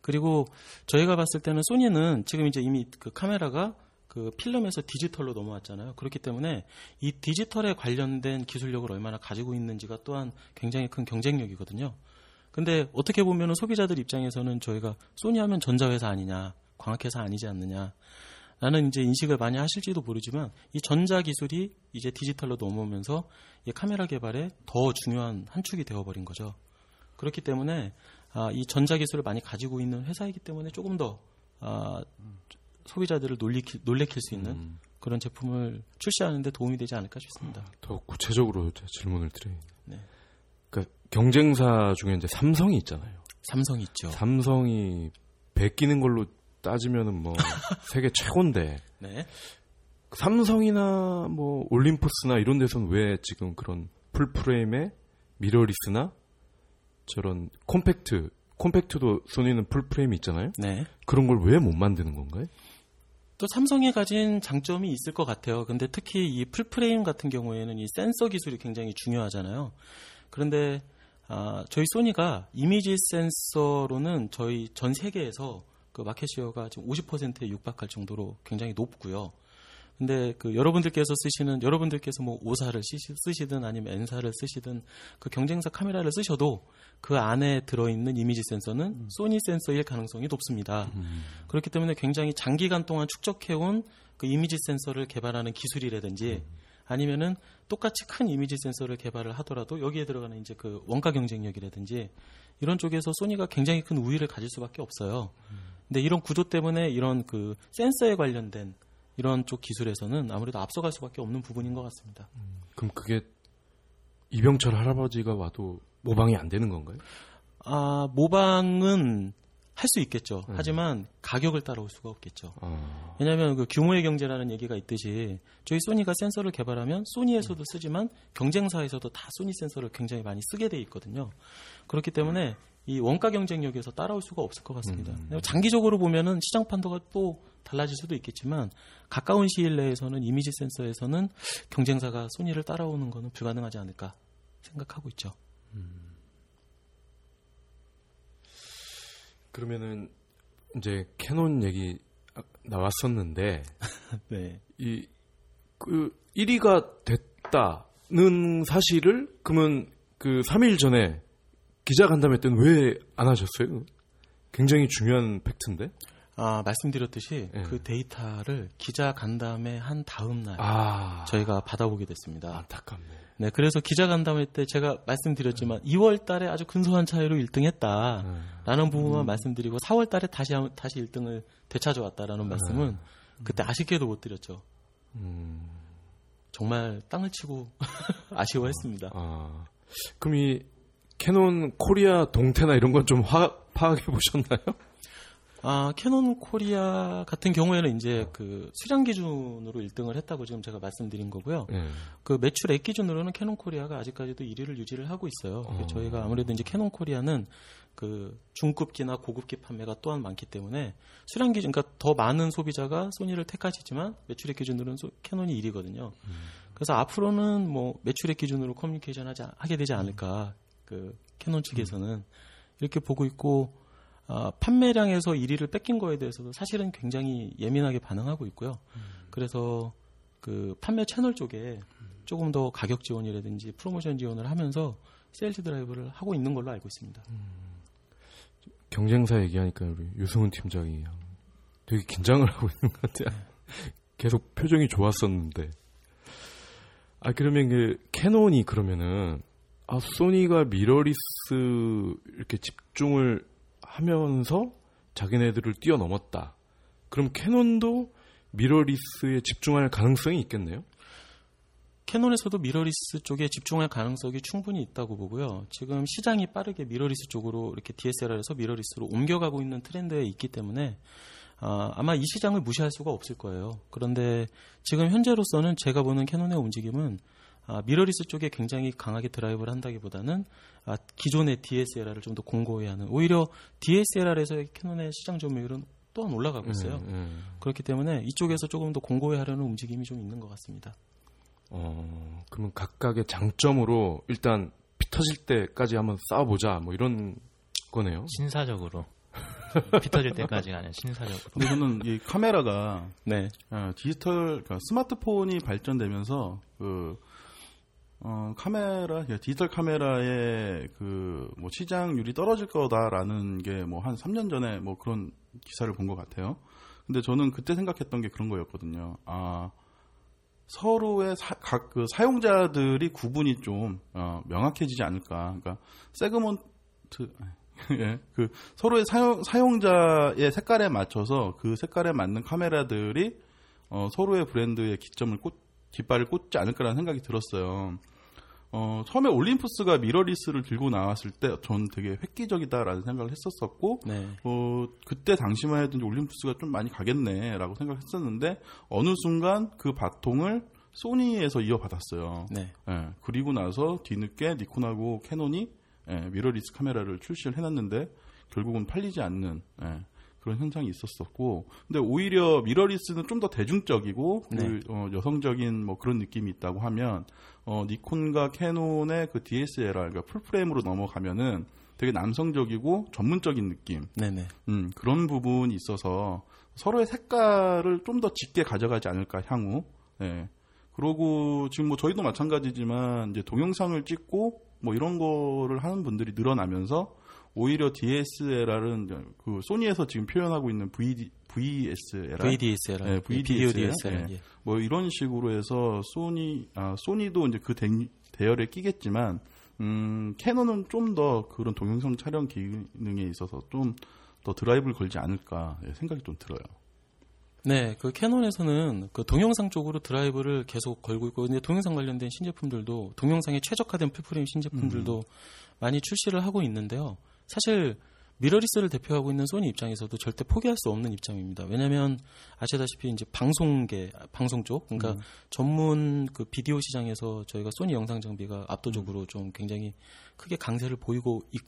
그리고 저희가 봤을 때는 소니는 지금 이제 이미 그 카메라가 그 필름에서 디지털로 넘어왔잖아요. 그렇기 때문에 이 디지털에 관련된 기술력을 얼마나 가지고 있는지가 또한 굉장히 큰 경쟁력이거든요. 근데 어떻게 보면 소비자들 입장에서는 저희가 소니 하면 전자회사 아니냐, 광학회사 아니지 않느냐, 라는 이제 인식을 많이 하실지도 모르지만 이 전자 기술이 이제 디지털로 넘어오면서 이 카메라 개발에 더 중요한 한 축이 되어버린 거죠. 그렇기 때문에 아, 이 전자 기술을 많이 가지고 있는 회사이기 때문에 조금 더 아, 소비자들을 놀리키, 놀래킬 수 있는 음. 그런 제품을 출시하는데 도움이 되지 않을까 싶습니다. 더 구체적으로 제 질문을 드려요. 네. 그러니까 경쟁사 중에 이제 삼성이 있잖아요. 삼성 있죠. 삼성이 베끼는 걸로 따지면은 뭐 세계 최고인데 네. 삼성이나 뭐 올림푸스나 이런 데서는 왜 지금 그런 풀 프레임에 mirrorless나 저런 콤팩트 콤팩트도 소니는 full frame이 있잖아요. 네. 그런 걸 왜 못 만드는 건가요? 또 삼성이 가진 장점이 있을 것 같아요. 근데 특히 이 full frame 같은 경우에는 이 센서 기술이 굉장히 중요하잖아요. 그런데 아, 저희 소니가 이미지 센서로는 저희 전 세계에서 그 마켓 시어가 지금 50%에 육박할 정도로 굉장히 높고요. 근데 그 여러분들께서 쓰시는 여러분들께서 뭐 오사를 쓰시, 든 아니면 엔사를 쓰시든 그 경쟁사 카메라를 쓰셔도 그 안에 들어있는 이미지 센서는 음. 소니 센서일 가능성이 높습니다. 음. 그렇기 때문에 굉장히 장기간 동안 축적해온 그 이미지 센서를 개발하는 기술이라든지 음. 아니면은 똑같이 큰 이미지 센서를 개발을 하더라도 여기에 들어가는 이제 그 원가 경쟁력이라든지 이런 쪽에서 소니가 굉장히 큰 우위를 가질 수밖에 없어요. 근데 이런 구조 때문에 이런 그 센서에 관련된 이런 쪽 기술에서는 아무래도 앞서갈 수밖에 없는 부분인 것 같습니다. 음, 그럼 그게 이병철 할아버지가 와도 모방이 안 되는 건가요? 아 모방은 할 수 있겠죠. 음. 하지만 가격을 따라올 수가 없겠죠. 아. 왜냐하면 그 규모의 경제라는 얘기가 있듯이 저희 소니가 센서를 개발하면 소니에서도 쓰지만 경쟁사에서도 다 소니 센서를 굉장히 많이 쓰게 돼 있거든요. 그렇기 때문에 이 원가 경쟁력에서 따라올 수가 없을 것 같습니다. 음. 장기적으로 보면은 시장 판도가 또 달라질 수도 있겠지만 가까운 시일 내에서는 이미지 센서에서는 경쟁사가 소니를 따라오는 것은 불가능하지 않을까 생각하고 있죠. 음. 그러면은 이제 캐논 얘기 나왔었는데 네. 이그 1위가 됐다는 사실을 그러면 그 3일 전에 기자 간담회 때는 왜 안 하셨어요? 굉장히 중요한 팩트인데. 아, 말씀드렸듯이 네. 그 데이터를 기자 간담회 한 다음 날 아. 저희가 받아보게 됐습니다. 안타깝네. 네, 그래서 기자 간담회 때 제가 말씀드렸지만 네. 2월 달에 아주 근소한 차이로 1등 했다라는 네. 부분만 음. 말씀드리고 4월 달에 다시 다시 1등을 되찾아왔다라는 네. 말씀은 그때 아쉽게도 못 드렸죠. 음. 정말 땅을 치고 아쉬워했습니다. 아. 그럼 이 캐논 코리아 동태나 이런 건 좀 파악해 보셨나요? 아, 캐논 코리아 같은 경우에는 이제 그 수량 기준으로 1등을 했다고 지금 제가 말씀드린 거고요. 네. 그 매출액 기준으로는 캐논 코리아가 아직까지도 1위를 유지를 하고 있어요. 어. 저희가 아무래도 이제 캐논 코리아는 그 중급기나 고급기 판매가 또한 많기 때문에 수량 기준, 그러니까 더 많은 소비자가 소니를 택하시지만 매출액 기준으로는 소, 캐논이 1위거든요. 음. 그래서 앞으로는 뭐 매출액 기준으로 커뮤니케이션 하지, 하게 되지 않을까. 그 캐논 측에서는 음. 이렇게 보고 있고 어, 판매량에서 1위를 뺏긴 거에 대해서도 사실은 굉장히 예민하게 반응하고 있고요. 음. 그래서 그 판매 채널 쪽에 조금 더 가격 지원이라든지 프로모션 지원을 하면서 sales drive를 하고 있는 걸로 알고 있습니다. 음. 경쟁사 얘기하니까 우리 유승훈 팀장이 되게 긴장을 하고 있는 것 같아요. 네. 계속 표정이 좋았었는데. 아 그러면 그 캐논이 그러면은 아 소니가 미러리스 이렇게 집중을 하면서 자기네들을 뛰어넘었다. 그럼 캐논도 mirrorless에 집중할 가능성이 있겠네요. 캐논에서도 미러리스 쪽에 집중할 가능성이 충분히 있다고 보고요. 지금 시장이 빠르게 미러리스 쪽으로 이렇게 DSLR에서 mirrorless로 옮겨가고 있는 트렌드에 있기 때문에 아, 아마 이 시장을 무시할 수가 없을 거예요. 그런데 지금 현재로서는 제가 보는 캐논의 움직임은 아, 미러리스 쪽에 굉장히 강하게 드라이브를 한다기보다는 아, 기존의 DSLR을 좀 더 공고히 하는 오히려 DSLR에서의 캐논의 시장 점유율은 또한 올라가고 있어요. 음, 음. 그렇기 때문에 이쪽에서 조금 더 공고히 하려는 움직임이 좀 있는 것 같습니다. 어, 그러면 각각의 장점으로 일단 피 터질 때까지 한번 싸워보자 뭐 이런 거네요. 신사적으로. 피 터질 때까지가 아니라 신사적으로. 근데 저는 이 카메라가 네. 어, 디지털 그러니까 스마트폰이 발전되면서 그 어, 카메라, 디지털 카메라의 그, 뭐, 시장률이 떨어질 거다라는 게 뭐, 한 3년 전에 뭐 그런 기사를 본 것 같아요. 근데 저는 그때 생각했던 게 그런 거였거든요. 아, 서로의 사, 각 그 사용자들이 구분이 좀, 어, 명확해지지 않을까. 그러니까, 세그먼트, 예, 그, 서로의 사용, 사용자의 색깔에 맞춰서 그 색깔에 맞는 카메라들이, 어, 서로의 브랜드의 기점을 꽂, 깃발을 꽂지 않을 거라는 생각이 들었어요. 어, 처음에 올림푸스가 mirrorless를 들고 나왔을 때 전 되게 획기적이다라는 생각을 했었었고, 네. 어, 그때 당시만 해도 올림푸스가 좀 많이 가겠네라고 생각했었는데, 어느 순간 그 바통을 소니에서 이어받았어요. 네. 예, 그리고 나서 뒤늦게 니콘하고 캐논이 예, 미러리스 카메라를 출시를 해놨는데, 결국은 팔리지 않는, 예, 그런 현상이 있었었고 근데 오히려 mirrorless는 좀 더 대중적이고 그, 네. 그, 어, 여성적인 뭐 그런 느낌이 있다고 하면 어, 니콘과 캐논의 그 DSLR 그러니까 full frame으로 넘어가면은 되게 남성적이고 전문적인 느낌. 네네. 음, 그런 부분이 있어서 서로의 색깔을 좀 더 짙게 가져가지 않을까 향후. 예. 그러고 지금 뭐 저희도 마찬가지지만 이제 동영상을 찍고 뭐 이런 거를 하는 분들이 늘어나면서 오히려 DSLR은 그 소니에서 지금 표현하고 있는 VD, VSLR VDSL, 네, 비디오 VDSL. DSL. 네. 예. 뭐 이런 식으로 해서 소니 아 소니도 이제 그 대, 대열에 끼겠지만 음 캐논은 좀 더 그런 동영상 촬영 기능에 있어서 좀 더 드라이브를 걸지 않을까 예, 생각이 좀 들어요. 네, 그 캐논에서는 그 동영상 쪽으로 드라이브를 계속 걸고 있고, 근데 동영상 관련된 신제품들도 동영상에 최적화된 풀프레임 신제품들도 많이 출시를 하고 있는데요. 사실 미러리스를 대표하고 있는 소니 입장에서도 절대 포기할 수 없는 입장입니다. 왜냐하면 아시다시피 이제 방송계, 방송 쪽, 그러니까 전문 그 비디오 시장에서 저희가 소니 영상 장비가 압도적으로 좀 굉장히 크게 강세를 보이고 있,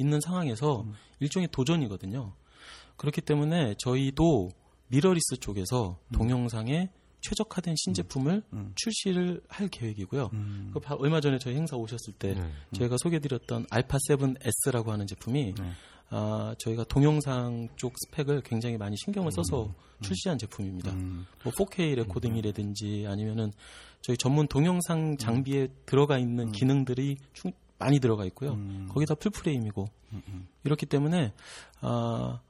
는 상황에서 일종의 도전이거든요. 그렇기 때문에 저희도 미러리스 쪽에서 동영상에 최적화된 신제품을 음. 출시를 할 계획이고요. 음. 그 바- 얼마 전에 저희 행사 오셨을 때 네. 저희가 소개드렸던 알파 7S라고 하는 제품이 네. 아, 저희가 동영상 쪽 스펙을 굉장히 많이 신경을 써서 출시한 제품입니다. 음. 뭐 4K 레코딩이라든지 아니면은 저희 전문 동영상 장비에 들어가 있는 기능들이 충- 많이 들어가 있고요. 음. 거기다 풀 프레임이고 이렇기 때문에 아,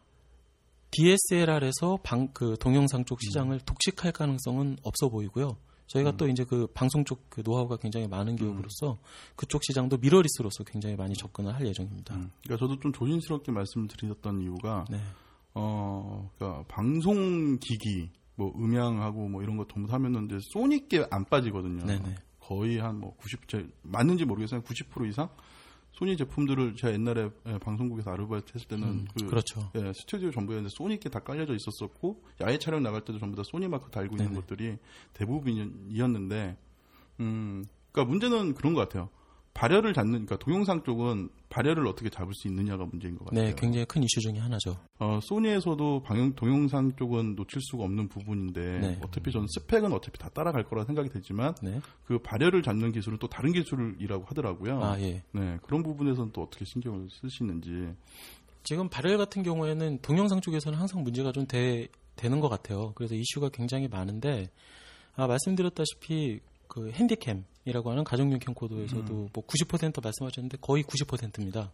DSLR에서 방, 그 동영상 쪽 시장을 독식할 가능성은 없어 보이고요. 저희가 또 이제 그 방송 쪽 그 노하우가 굉장히 많은 기업으로서 그쪽 시장도 미러리스로서 굉장히 많이 접근을 할 예정입니다. 음. 그러니까 저도 좀 조심스럽게 말씀드렸던 이유가 네. 어, 그러니까 방송 기기 뭐 음향하고 뭐 이런 거 동사하면은 이제 소니께 안 빠지거든요. 네네. 거의 한 뭐 90, 맞는지 모르겠어요. 90% 이상 소니 제품들을 제가 옛날에 예, 방송국에서 아르바이트 했을 때는 그 그렇죠. 예, 스튜디오 전부였는데 소니께 다 깔려져 있었었고 야외 촬영 나갈 때도 전부 다 소니 마크 달고 있는 네네. 것들이 대부분이었는데 음 그러니까 문제는 그런 것 같아요. 발열을 잡는 그러니까 동영상 쪽은 발열을 어떻게 잡을 수 있느냐가 문제인 것 같아요. 네, 굉장히 큰 이슈 중에 하나죠. 어, 소니에서도 방영 동영상 쪽은 놓칠 수가 없는 부분인데 네. 어차피 저는 스펙은 어차피 다 따라갈 거라 생각이 되지만 네. 그 발열을 잡는 기술은 또 다른 기술이라고 하더라고요. 아, 예. 네 그런 부분에서는 또 어떻게 신경을 쓰시는지. 지금 발열 같은 경우에는 동영상 쪽에서는 항상 문제가 좀 되, 되는 것 같아요. 그래서 이슈가 굉장히 많은데, 아, 말씀드렸다시피 그 핸디캠이라고 하는 가정용 캠코더에서도 뭐90% 말씀하셨는데 거의 90%입니다.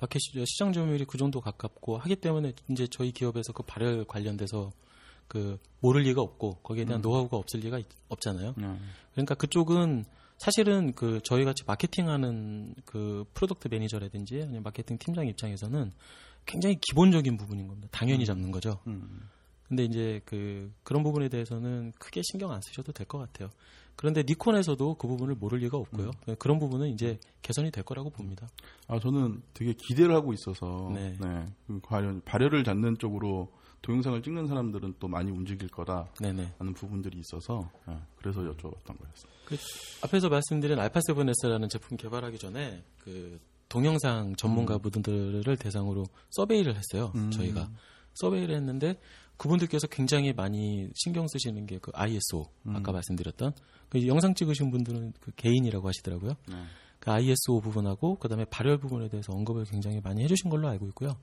마켓 시- 시장 점유율이 그 정도 가깝고 하기 때문에 이제 저희 기업에서 그 발열 관련돼서 그 모를 리가 없고 거기에 대한 노하우가 없을 리가 있- 없잖아요. 네. 그러니까 그쪽은 사실은 그 저희 같이 마케팅하는 그 product manager라든지 아니면 마케팅 팀장 입장에서는 굉장히 기본적인 부분인 겁니다. 당연히 잡는 거죠. 음. 근데 이제 그 그런 부분에 대해서는 크게 신경 안 쓰셔도 될 것 같아요. 그런데 니콘에서도 그 부분을 모를 리가 없고요. 그런 부분은 이제 개선이 될 거라고 봅니다. 아 저는 되게 기대를 하고 있어서 네. 네. 그 과연 발열을 잡는 쪽으로 동영상을 찍는 사람들은 또 많이 움직일 거다. 네네. 하는 부분들이 있어서 네, 그래서 여쭤봤던 거였어요. 앞에서 말씀드린 알파 7S라는 제품 개발하기 전에 그 동영상 전문가분들을 대상으로 서베이를 했어요. 음. 저희가 서베이를 했는데 그분들께서 굉장히 많이 신경 쓰시는 게 그 ISO 아까 말씀드렸던 그 영상 찍으신 분들은 그 개인이라고 하시더라고요. 네. 그 ISO 부분하고 그다음에 발열 부분에 대해서 언급을 굉장히 많이 해주신 걸로 알고 있고요.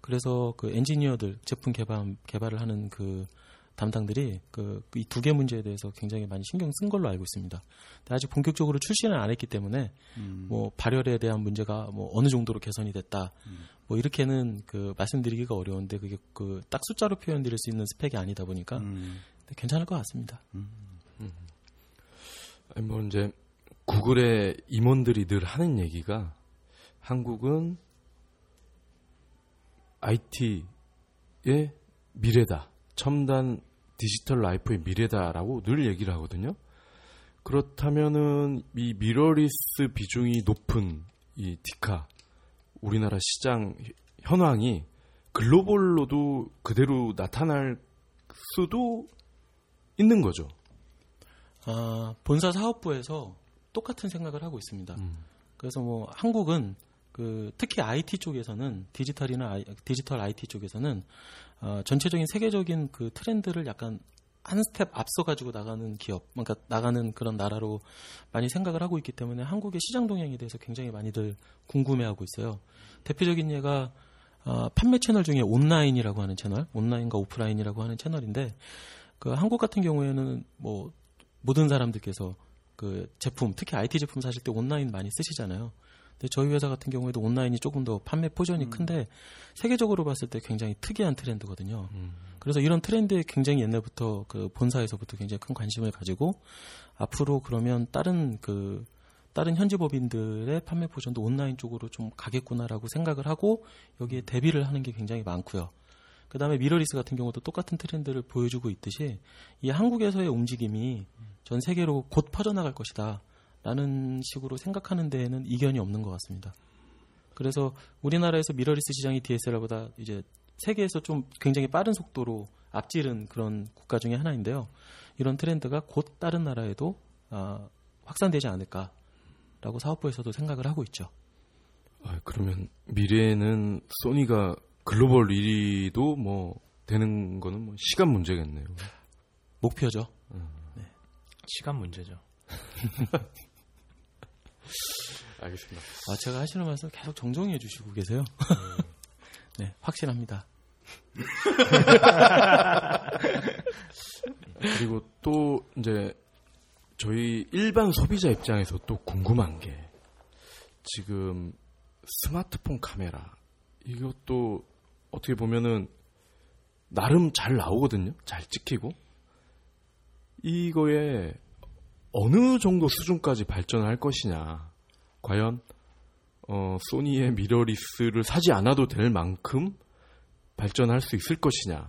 그래서 그 엔지니어들 제품 개발 개발을 하는 그 담당들이 그 이 두 개 문제에 대해서 굉장히 많이 신경 쓴 걸로 알고 있습니다. 아직 본격적으로 출시는 안 했기 때문에 음. 뭐 발열에 대한 문제가 뭐 어느 정도로 개선이 됐다. 뭐 이렇게는 그 말씀드리기가 어려운데 그게 그 딱 숫자로 표현드릴 수 있는 스펙이 아니다 보니까 음. 근데 괜찮을 것 같습니다. 아니, 뭐 이제 구글의 임원들이 늘 하는 얘기가 한국은 IT의 미래다. 첨단 디지털 라이프의 미래다라고 늘 얘기를 하거든요. 그렇다면은 이 미러리스 비중이 높은 이 디카 우리나라 시장 현황이 글로벌로도 그대로 나타날 수도 있는 거죠. 아, 본사 사업부에서 똑같은 생각을 하고 있습니다. 음. 그래서 뭐 한국은 그 특히 IT 쪽에서는 디지털이나 디지털 IT 쪽에서는 어, 전체적인 세계적인 그 트렌드를 약간 한 스텝 앞서 가지고 나가는 기업, 그러니까 나가는 그런 나라로 많이 생각을 하고 있기 때문에 한국의 시장 동향에 대해서 굉장히 많이들 궁금해하고 있어요. 대표적인 예가 어, 판매 채널 중에 온라인이라고 하는 채널, 온라인과 오프라인이라고 하는 채널인데 그 한국 같은 경우에는 뭐 모든 사람들께서 그 제품, 특히 IT 제품 사실 때 온라인 많이 쓰시잖아요. 근데 저희 회사 같은 경우에도 온라인이 조금 더 판매 portion이 큰데 세계적으로 봤을 때 굉장히 특이한 트렌드거든요. 그래서 이런 트렌드에 굉장히 옛날부터 그 본사에서부터 굉장히 큰 관심을 가지고 앞으로 그러면 다른 그 다른 현지 법인들의 판매 portion도 온라인 쪽으로 좀 가겠구나라고 생각을 하고 여기에 대비를 하는 게 굉장히 많고요. 그 다음에 미러리스 같은 경우도 똑같은 트렌드를 보여주고 있듯이 이 한국에서의 움직임이 전 세계로 곧 퍼져나갈 것이다. 라는 식으로 생각하는 데에는 이견이 없는 것 같습니다. 그래서 우리나라에서 미러리스 시장이 DSLR보다 이제 세계에서 좀 굉장히 빠른 속도로 앞지른 그런 국가 중에 하나인데요. 이런 트렌드가 곧 다른 나라에도 아, 확산되지 않을까라고 사업부에서도 생각을 하고 있죠. 아, 그러면 미래에는 소니가 글로벌 1위도 뭐 되는 거는 뭐 시간 문제겠네요. 목표죠. 시간 문제죠. 알겠습니다. 아, 제가 하시는 말씀 계속 정정해 주시고 계세요. 네, 확실합니다. 그리고 또 이제 저희 일반 소비자 입장에서 또 궁금한 게 지금 스마트폰 카메라 이것도 어떻게 보면은 나름 잘 나오거든요. 잘 찍히고 이거에 어느 정도 수준까지 발전할 것이냐. 과연 어, 소니의 미러리스를 사지 않아도 될 만큼 발전할 수 있을 것이냐.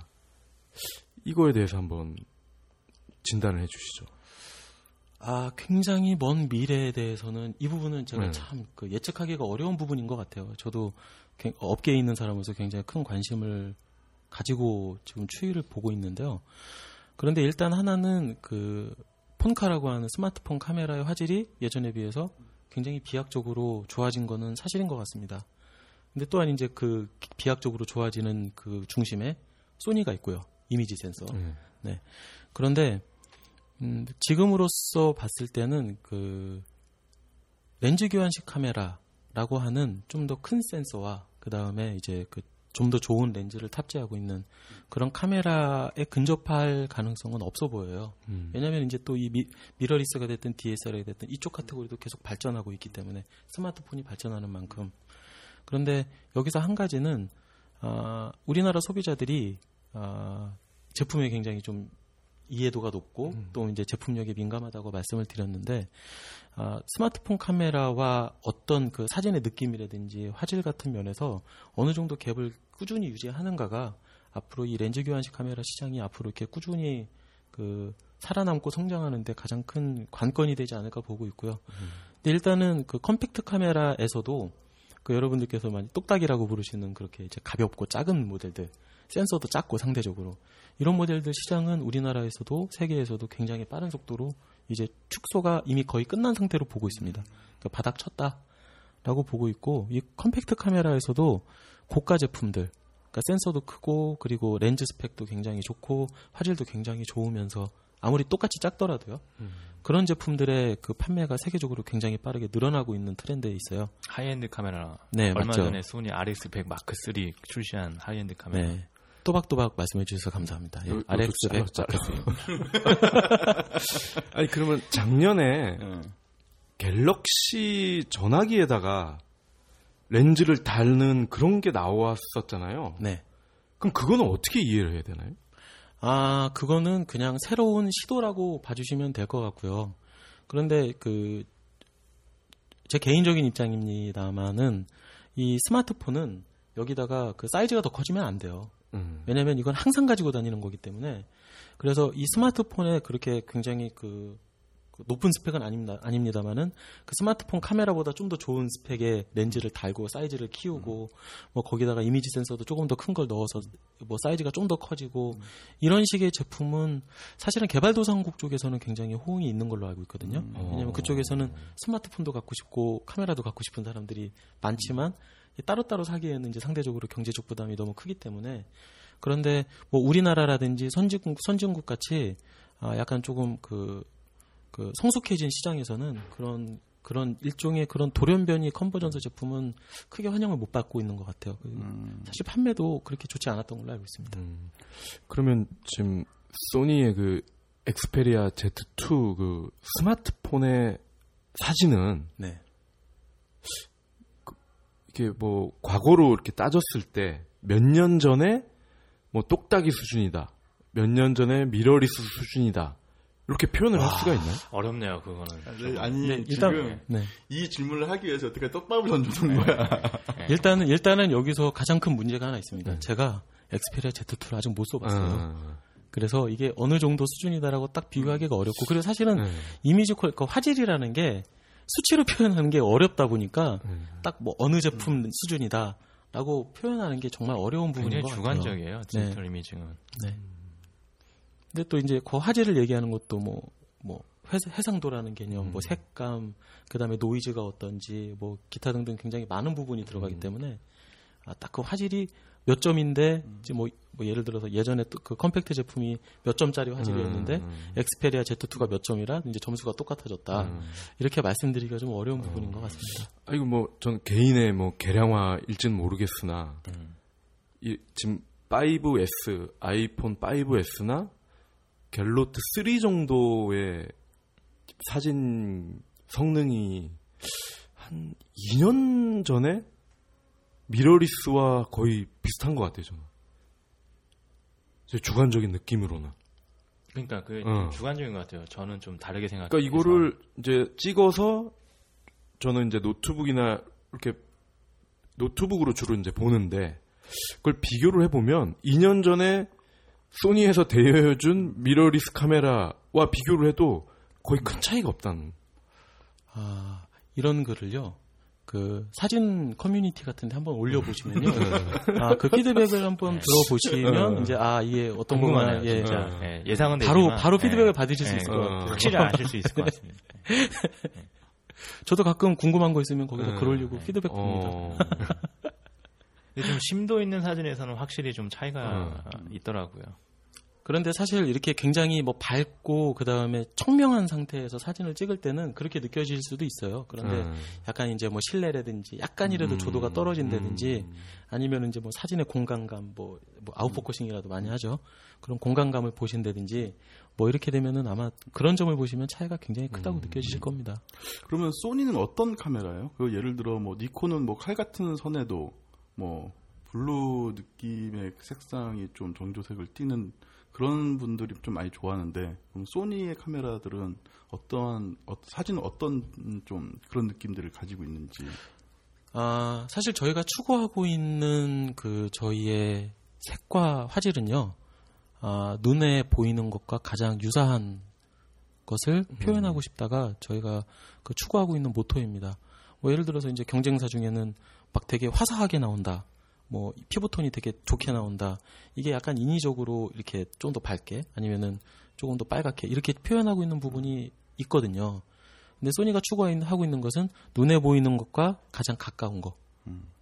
이거에 대해서 한번 진단을 해주시죠. 아, 굉장히 먼 미래에 대해서는 이 부분은 제가 네. 참그 예측하기가 어려운 부분인 것 같아요. 저도 개- 업계에 있는 사람으로서 굉장히 큰 관심을 가지고 지금 추이를 보고 있는데요. 그런데 일단 하나는 그 폰카라고 하는 스마트폰 카메라의 화질이 예전에 비해서 굉장히 비약적으로 좋아진 거는 사실인 것 같습니다. 근데 또한 이제 그 비약적으로 좋아지는 그 중심에 소니가 있고요. 이미지 센서. 네. 그런데 음, 지금으로서 봤을 때는 그 렌즈 교환식 카메라라고 하는 좀 더 큰 센서와 그 다음에 이제 그 좀 더 좋은 렌즈를 탑재하고 있는 그런 카메라에 근접할 가능성은 없어 보여요. 음. 왜냐하면 이제 또 이 미러리스가 됐든 DSLR이 됐든 이쪽 카테고리도 계속 발전하고 있기 때문에 스마트폰이 발전하는 만큼 그런데 여기서 한 가지는 아, 우리나라 소비자들이 아, 제품에 굉장히 좀 이해도가 높고 또 이제 제품력에 민감하다고 말씀을 드렸는데 아, 스마트폰 카메라와 어떤 그 사진의 느낌이라든지 화질 같은 면에서 어느 정도 갭을 꾸준히 유지하는가가 앞으로 이 렌즈 교환식 카메라 시장이 앞으로 이렇게 꾸준히 그 살아남고 성장하는데 가장 큰 관건이 되지 않을까 보고 있고요. 근데 일단은 그 컴팩트 카메라에서도 그 여러분들께서 많이 똑딱이라고 부르시는 그렇게 이제 가볍고 작은 모델들, 센서도 작고 상대적으로 이런 모델들 시장은 우리나라에서도 세계에서도 굉장히 빠른 속도로 이제 축소가 이미 거의 끝난 상태로 보고 있습니다. 그러니까 바닥 쳤다라고 보고 있고 이 컴팩트 카메라에서도 고가 제품들, 그러니까 센서도 크고 그리고 렌즈 스펙도 굉장히 좋고 화질도 굉장히 좋으면서 아무리 똑같이 작더라도요. 그런 제품들의 그 판매가 세계적으로 굉장히 빠르게 늘어나고 있는 트렌드에 있어요. 하이엔드 카메라. 네, 얼마 맞죠. 전에 소니 RX100 마크 3 출시한 하이엔드 카메라. 네. 또박또박 말씀해 주셔서 감사합니다. 예, RX100 잘라- 마크 아니 그러면 작년에 예. 갤럭시 전화기에다가 렌즈를 달는 그런 게 나왔었잖아요. 네. 그럼 그거는 어떻게 이해를 해야 되나요? 아, 그거는 그냥 새로운 시도라고 봐주시면 될 것 같고요. 그런데 그, 제 개인적인 입장입니다만은 이 스마트폰은 여기다가 그 사이즈가 더 커지면 안 돼요. 음. 왜냐면 이건 항상 가지고 다니는 거기 때문에. 그래서 이 스마트폰에 그렇게 굉장히 그, 그 높은 스펙은 아닙니다, 아닙니다만은 그 스마트폰 카메라보다 좀 더 좋은 스펙의 렌즈를 달고 사이즈를 키우고 뭐 거기다가 이미지 센서도 조금 더 큰 걸 넣어서 뭐 사이즈가 좀 더 커지고 이런 식의 제품은 사실은 개발도상국 쪽에서는 굉장히 호응이 있는 걸로 알고 있거든요. 왜냐하면 그쪽에서는 스마트폰도 갖고 싶고 카메라도 갖고 싶은 사람들이 많지만 따로따로 사기에는 이제 상대적으로 경제적 부담이 너무 크기 때문에 그런데 뭐 우리나라라든지 선진국 선진국 같이 아, 약간 조금 그, 그 성숙해진 시장에서는 그런 그런 일종의 그런 돌연변이 컨버전스 제품은 크게 환영을 못 받고 있는 것 같아요. 그 음. 사실 판매도 그렇게 좋지 않았던 걸로 알고 있습니다. 음. 그러면 지금 소니의 그 엑스페리아 Z2 그 스마트폰의 사진은 네. 이게 뭐 과거로 이렇게 따졌을 때 몇 년 전에 뭐 똑딱이 수준이다. 몇 년 전에 미러리스 수준이다. 이렇게 표현을 할 수가 있나요? 어렵네요, 그거는. 아니, 아니 네, 지금 일단 네. 이 질문을 하기 위해서 어떻게 떡밥을 던져준 거야. 일단은 일단은 여기서 가장 큰 문제가 하나 있습니다. 네. 제가 엑스페리아 Z2를 아직 못 써봤어요. 아, 그래서 이게 어느 정도 수준이다라고 딱 비교하기가 어렵고 그리고 사실은 네. 이미지 퀄, 그 화질이라는 게 수치로 표현하는 게 어렵다 보니까 네. 딱뭐 어느 제품 수준이다라고 표현하는 게 정말 어려운 부분인 것 같아요. 주관적이에요, 디지털 imaging은. 네. 근데 또 이제 그 화질을 얘기하는 것도 뭐, 뭐, 회, 해상도라는 개념, 뭐 색감, 그 다음에 노이즈가 어떤지, 뭐 기타 등등 굉장히 많은 부분이 들어가기 때문에 아, 딱 그 화질이 몇 점인데, 이제 뭐, 뭐 예를 들어서 예전에 또그 컴팩트 제품이 몇 점짜리 화질이었는데, 음, 엑스페리아 Z2가 몇 점이라 이제 점수가 똑같아졌다. 음. 이렇게 말씀드리기가 좀 어려운 부분인 것 같습니다. 아, 이거 뭐, 전 개인의 뭐, 계량화일지는 모르겠으나, 이, 지금 5S, 아이폰 5S나 갤로트 3 정도의 사진 성능이 한 2년 전에 미러리스와 거의 비슷한 것 같아요, 저는. 제 주관적인 느낌으로는. 그러니까 그 어. 주관적인 것 같아요. 저는 좀 다르게 생각해요. 그러니까 이거를 이제 찍어서 저는 이제 노트북이나 이렇게 노트북으로 주로 이제 보는데 그걸 비교를 해보면 2년 전에 소니에서 대여해준 미러리스 카메라와 비교를 해도 거의 큰 차이가 없다는. 아, 이런 글을요. 그 사진 커뮤니티 같은데 한번 올려보시면요. 아, 그 피드백을 한번 들어보시면 이제 아 이게 어떤 거구나. 예. 예, 예상은 바로 되지만, 바로 예. 피드백을 받으실 수 예, 있을 어. 것 같아요. 확실히 아실 수 있을 것 같습니다. 저도 가끔 궁금한 거 있으면 거기다 네. 글 올리고 피드백 줍니다. 어, 근데 좀 심도 있는 사진에서는 확실히 좀 차이가 있더라고요. 그런데 사실 이렇게 굉장히 뭐 밝고 그 다음에 청명한 상태에서 사진을 찍을 때는 그렇게 느껴질 수도 있어요. 그런데 음. 약간 이제 뭐 실내라든지 약간이라도 음. 조도가 떨어진다든지 음. 아니면 이제 뭐 사진의 공간감 뭐, 뭐 out focusing이라도 많이 하죠. 그런 공간감을 보신다든지 뭐 이렇게 되면은 아마 그런 점을 보시면 차이가 굉장히 크다고 음. 느껴지실 겁니다. 그러면 소니는 어떤 카메라예요? 그 예를 들어 뭐 니콘은 뭐 칼 같은 선에도 뭐 blue 느낌의 색상이 좀 정조색을 띠는 그런 분들이 좀 많이 좋아하는데 소니의 카메라들은 어떠한 어, 사진은 어떤 좀 그런 느낌들을 가지고 있는지 아, 사실 저희가 추구하고 있는 그 저희의 색과 화질은요, 아, 눈에 보이는 것과 가장 유사한 것을 표현하고 싶다가 저희가 그 추구하고 있는 모토입니다. 뭐 예를 들어서 이제 경쟁사 중에는 막 되게 화사하게 나온다. 뭐 피부톤이 되게 좋게 나온다. 이게 약간 인위적으로 이렇게 좀 더 밝게 아니면은 조금 더 빨갛게 이렇게 표현하고 있는 부분이 있거든요. 근데 소니가 추구하고 있는 것은 눈에 보이는 것과 가장 가까운 것.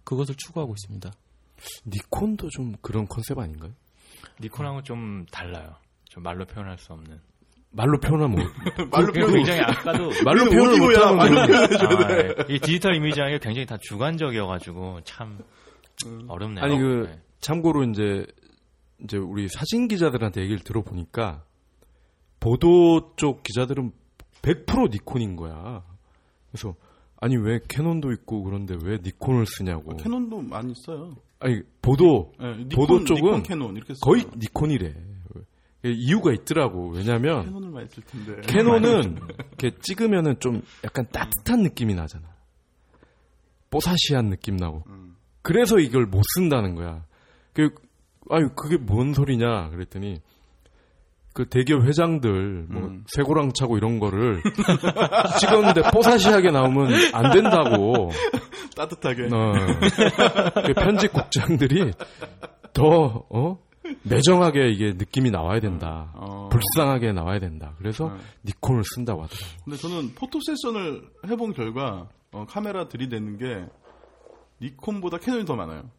그것을 추구하고 있습니다. 니콘도 좀 그런 컨셉 아닌가요? 니콘하고 좀 달라요. 좀 말로 표현할 수 없는. 말로 표현하면 뭐, 말로 그게 표현 굉장히 아까도 말로 우리는 표현을. 못하면 아, 예. 이 디지털 이미지라는 게 굉장히 다 주관적이어가지고 참 어렵네요. 아니 그 네. 참고로 이제 이제 우리 사진 기자들한테 얘기를 들어보니까 보도 쪽 기자들은 100% 니콘인 거야. 그래서 아니 왜 캐논도 있고 그런데 왜 니콘을 쓰냐고. 캐논도 많이 써요. 아니 보도 네, 니콘, 보도 쪽은 니콘 캐논 이렇게 써요. 거의 니콘이래. 이유가 있더라고. 왜냐면 캐논을 많이 쓸 텐데. 캐논은 이렇게 찍으면은 좀 약간 따뜻한 느낌이 나잖아. 뽀사시한 느낌 나고. 음. 그래서 이걸 못 쓴다는 거야. 그, 아유, 그게 뭔 소리냐. 그랬더니, 그 대기업 회장들, 뭐, 음. 쇠고랑 차고 이런 거를 찍었는데 뽀사시하게 나오면 안 된다고. 따뜻하게. 어. 그 편집국장들이 더, 어? 매정하게 이게 느낌이 나와야 된다. 어. 불쌍하게 나와야 된다. 그래서 네. 니콘을 쓴다고 하더라고. 근데 저는 photo session을 해본 결과 어, 카메라 들이대는 게 니콘보다 캐논이 더 많아요.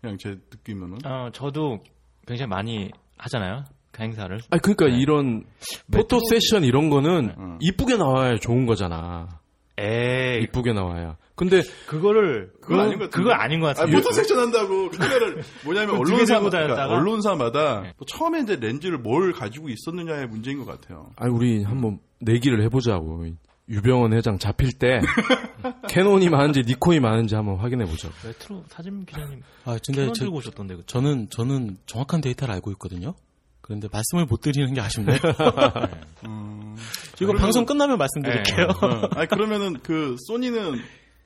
그냥 제 느낌으로는. 어, 저도 굉장히 많이 하잖아요. 그 행사를. 아 그러니까 네. 이런 photo session 이런 거는 음. 이쁘게 나와야 좋은 거잖아. 에이, 이쁘게 나와야. 근데 그거를 그건 아닌 것. 그거 아닌 것 아, 같아요. photo session 한다고 그거를 뭐냐면 두개 언론사 들고 그러니까? 언론사마다 네. 뭐 처음에 이제 렌즈를 뭘 가지고 있었느냐의 문제인 것 같아요. 아니 우리 한번 내기를 해보자고. 유병언 회장 잡힐 때 캐논이 많은지 니콘이 많은지 한번 확인해 보자. 레트로 사진 기자님 아, 근데 캐논 저, 들고 오셨던데 그때. 저는 저는 정확한 데이터를 알고 있거든요. 그런데 말씀을 못 드리는 게 아쉽네요. 음, 이거 방송 끝나면 말씀드릴게요. 어, 아니 그러면은 그 소니는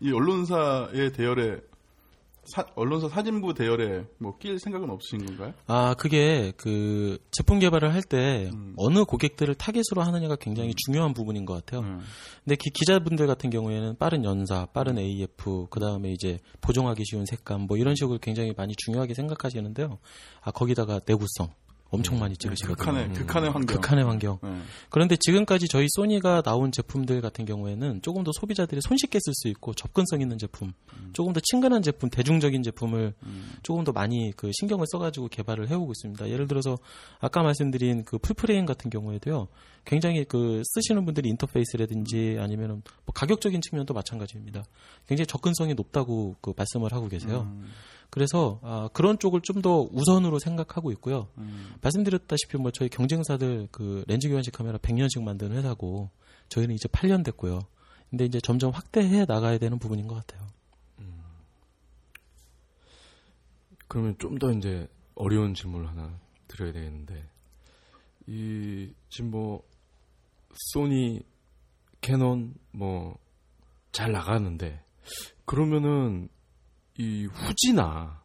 이 언론사의 대열에 사- 언론사 사진부 대열에 뭐 낄 생각은 없으신 건가요? 아, 그게 그 제품 개발을 할때 음. 어느 고객들을 타겟으로 하느냐가 굉장히 중요한 부분인 것 같아요. 음. 근데 기, 기자분들 같은 경우에는 빠른 연사, 빠른 AF, 그 다음에 이제 보정하기 쉬운 색감, 뭐 이런 식으로 굉장히 많이 중요하게 생각하시는데요. 아, 거기다가 내구성 엄청 많이 찍으시거든요. 극한의 극한의 환경. 극한의 환경. 네. 그런데 지금까지 저희 소니가 나온 제품들 같은 경우에는 조금 더 소비자들이 손쉽게 쓸 수 있고 접근성 있는 제품, 조금 더 친근한 제품, 대중적인 제품을 조금 더 많이 그 신경을 써가지고 개발을 해오고 있습니다. 예를 들어서 아까 말씀드린 그 full frame 같은 경우에도요, 굉장히 그 쓰시는 분들이 인터페이스라든지 아니면은 뭐 가격적인 측면도 마찬가지입니다. 굉장히 접근성이 높다고 그 말씀을 하고 계세요. 그래서 아, 그런 쪽을 좀 더 우선으로 생각하고 있고요. 말씀드렸다시피 뭐 저희 경쟁사들 그 렌즈 교환식 카메라 100년씩 만드는 회사고 저희는 이제 8년 됐고요. 근데 이제 점점 확대해 나가야 되는 부분인 것 같아요. 그러면 좀 더 이제 어려운 질문을 하나 드려야 되겠는데 이 지금 뭐 소니, 캐논 뭐 잘 나가는데 그러면은 이 후지나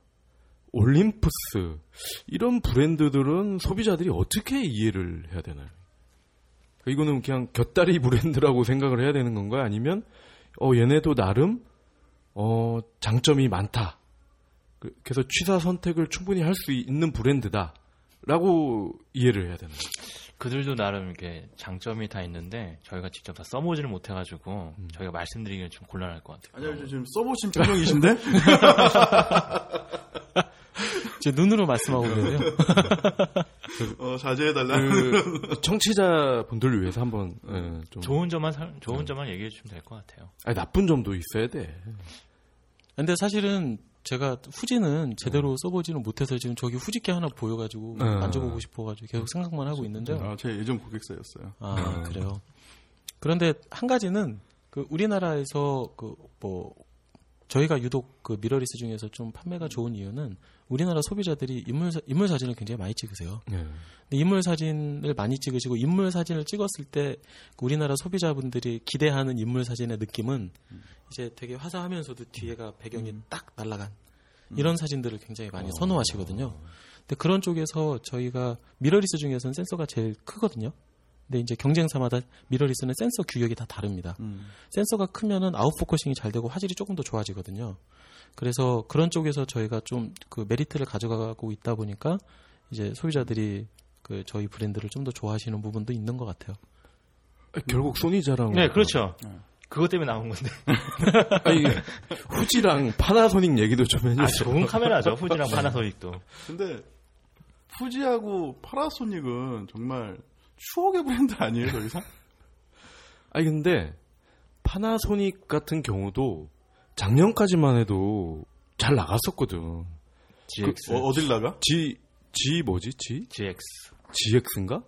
올림푸스 이런 브랜드들은 소비자들이 어떻게 이해를 해야 되나요? 이거는 그냥 곁다리 브랜드라고 생각을 해야 되는 건가요? 아니면 어 얘네도 나름 어 장점이 많다. 그- 그래서 취사 선택을 충분히 할 수 있는 브랜드다라고 이해를 해야 거예요. 그들도 나름 이렇게 장점이 다 있는데 저희가 직접 다 써보지를 못해가지고 음. 저희가 말씀드리기는 좀 곤란할 것 같아요. 아니요, 저 지금 써보신 표정이신데? 제 눈으로 말씀하고 계세요. 어, 자제해달라. 그 청취자분들을 위해서 한번 예, 좀 좋은 점만 살- 좋은 점만 얘기해 주시면 될 것 같아요. 아니, 나쁜 점도 있어야 돼. 근데 사실은 제가 후지는 제대로 써보지는 못해서 지금 저기 후지께 하나 보여가지고 음. 만져보고 싶어가지고 계속 생각만 하고 있는데요. 아, 제 예전 고객사였어요. 아, 그래요. 그런데 한 가지는 그 우리나라에서 그 뭐 저희가 유독 그 미러리스 중에서 좀 판매가 좋은 이유는 우리나라 소비자들이 인물 사, 인물 사진을 굉장히 많이 찍으세요. 예. 근데 인물 사진을 많이 찍으시고 인물 사진을 찍었을 때그 우리나라 소비자분들이 기대하는 인물 사진의 느낌은 이제 되게 화사하면서도 뒤에가 배경이 딱 날아간 이런 사진들을 굉장히 많이 선호하시거든요. 근데 그런 쪽에서 저희가 미러리스 중에서는 센서가 제일 크거든요. 근데 이제 경쟁사마다 mirrorless는 센서 규격이 다 다릅니다. 음. 센서가 크면은 out focusing이 잘 되고 화질이 조금 더 좋아지거든요. 그래서 그런 쪽에서 저희가 좀 그 메리트를 가져가고 있다 보니까 이제 소비자들이 그 저희 브랜드를 좀 더 좋아하시는 부분도 있는 것 같아요. 결국 소니 자랑. 네, 그렇죠. 네. 그것 때문에 나온 건데. 아니, 후지랑 파나소닉 얘기도 좀 아, 해주세요. 좋은 카메라죠. 후지랑 파나소닉도. 근데 푸지하고 파라소닉은 정말 추억의 브랜드 아니에요, 더 이상? 아니 근데 파나소닉 같은 경우도 작년까지만 해도 잘 나갔었거든. GX, 어, 어딜 나가? G G 뭐지? G GX. GX인가?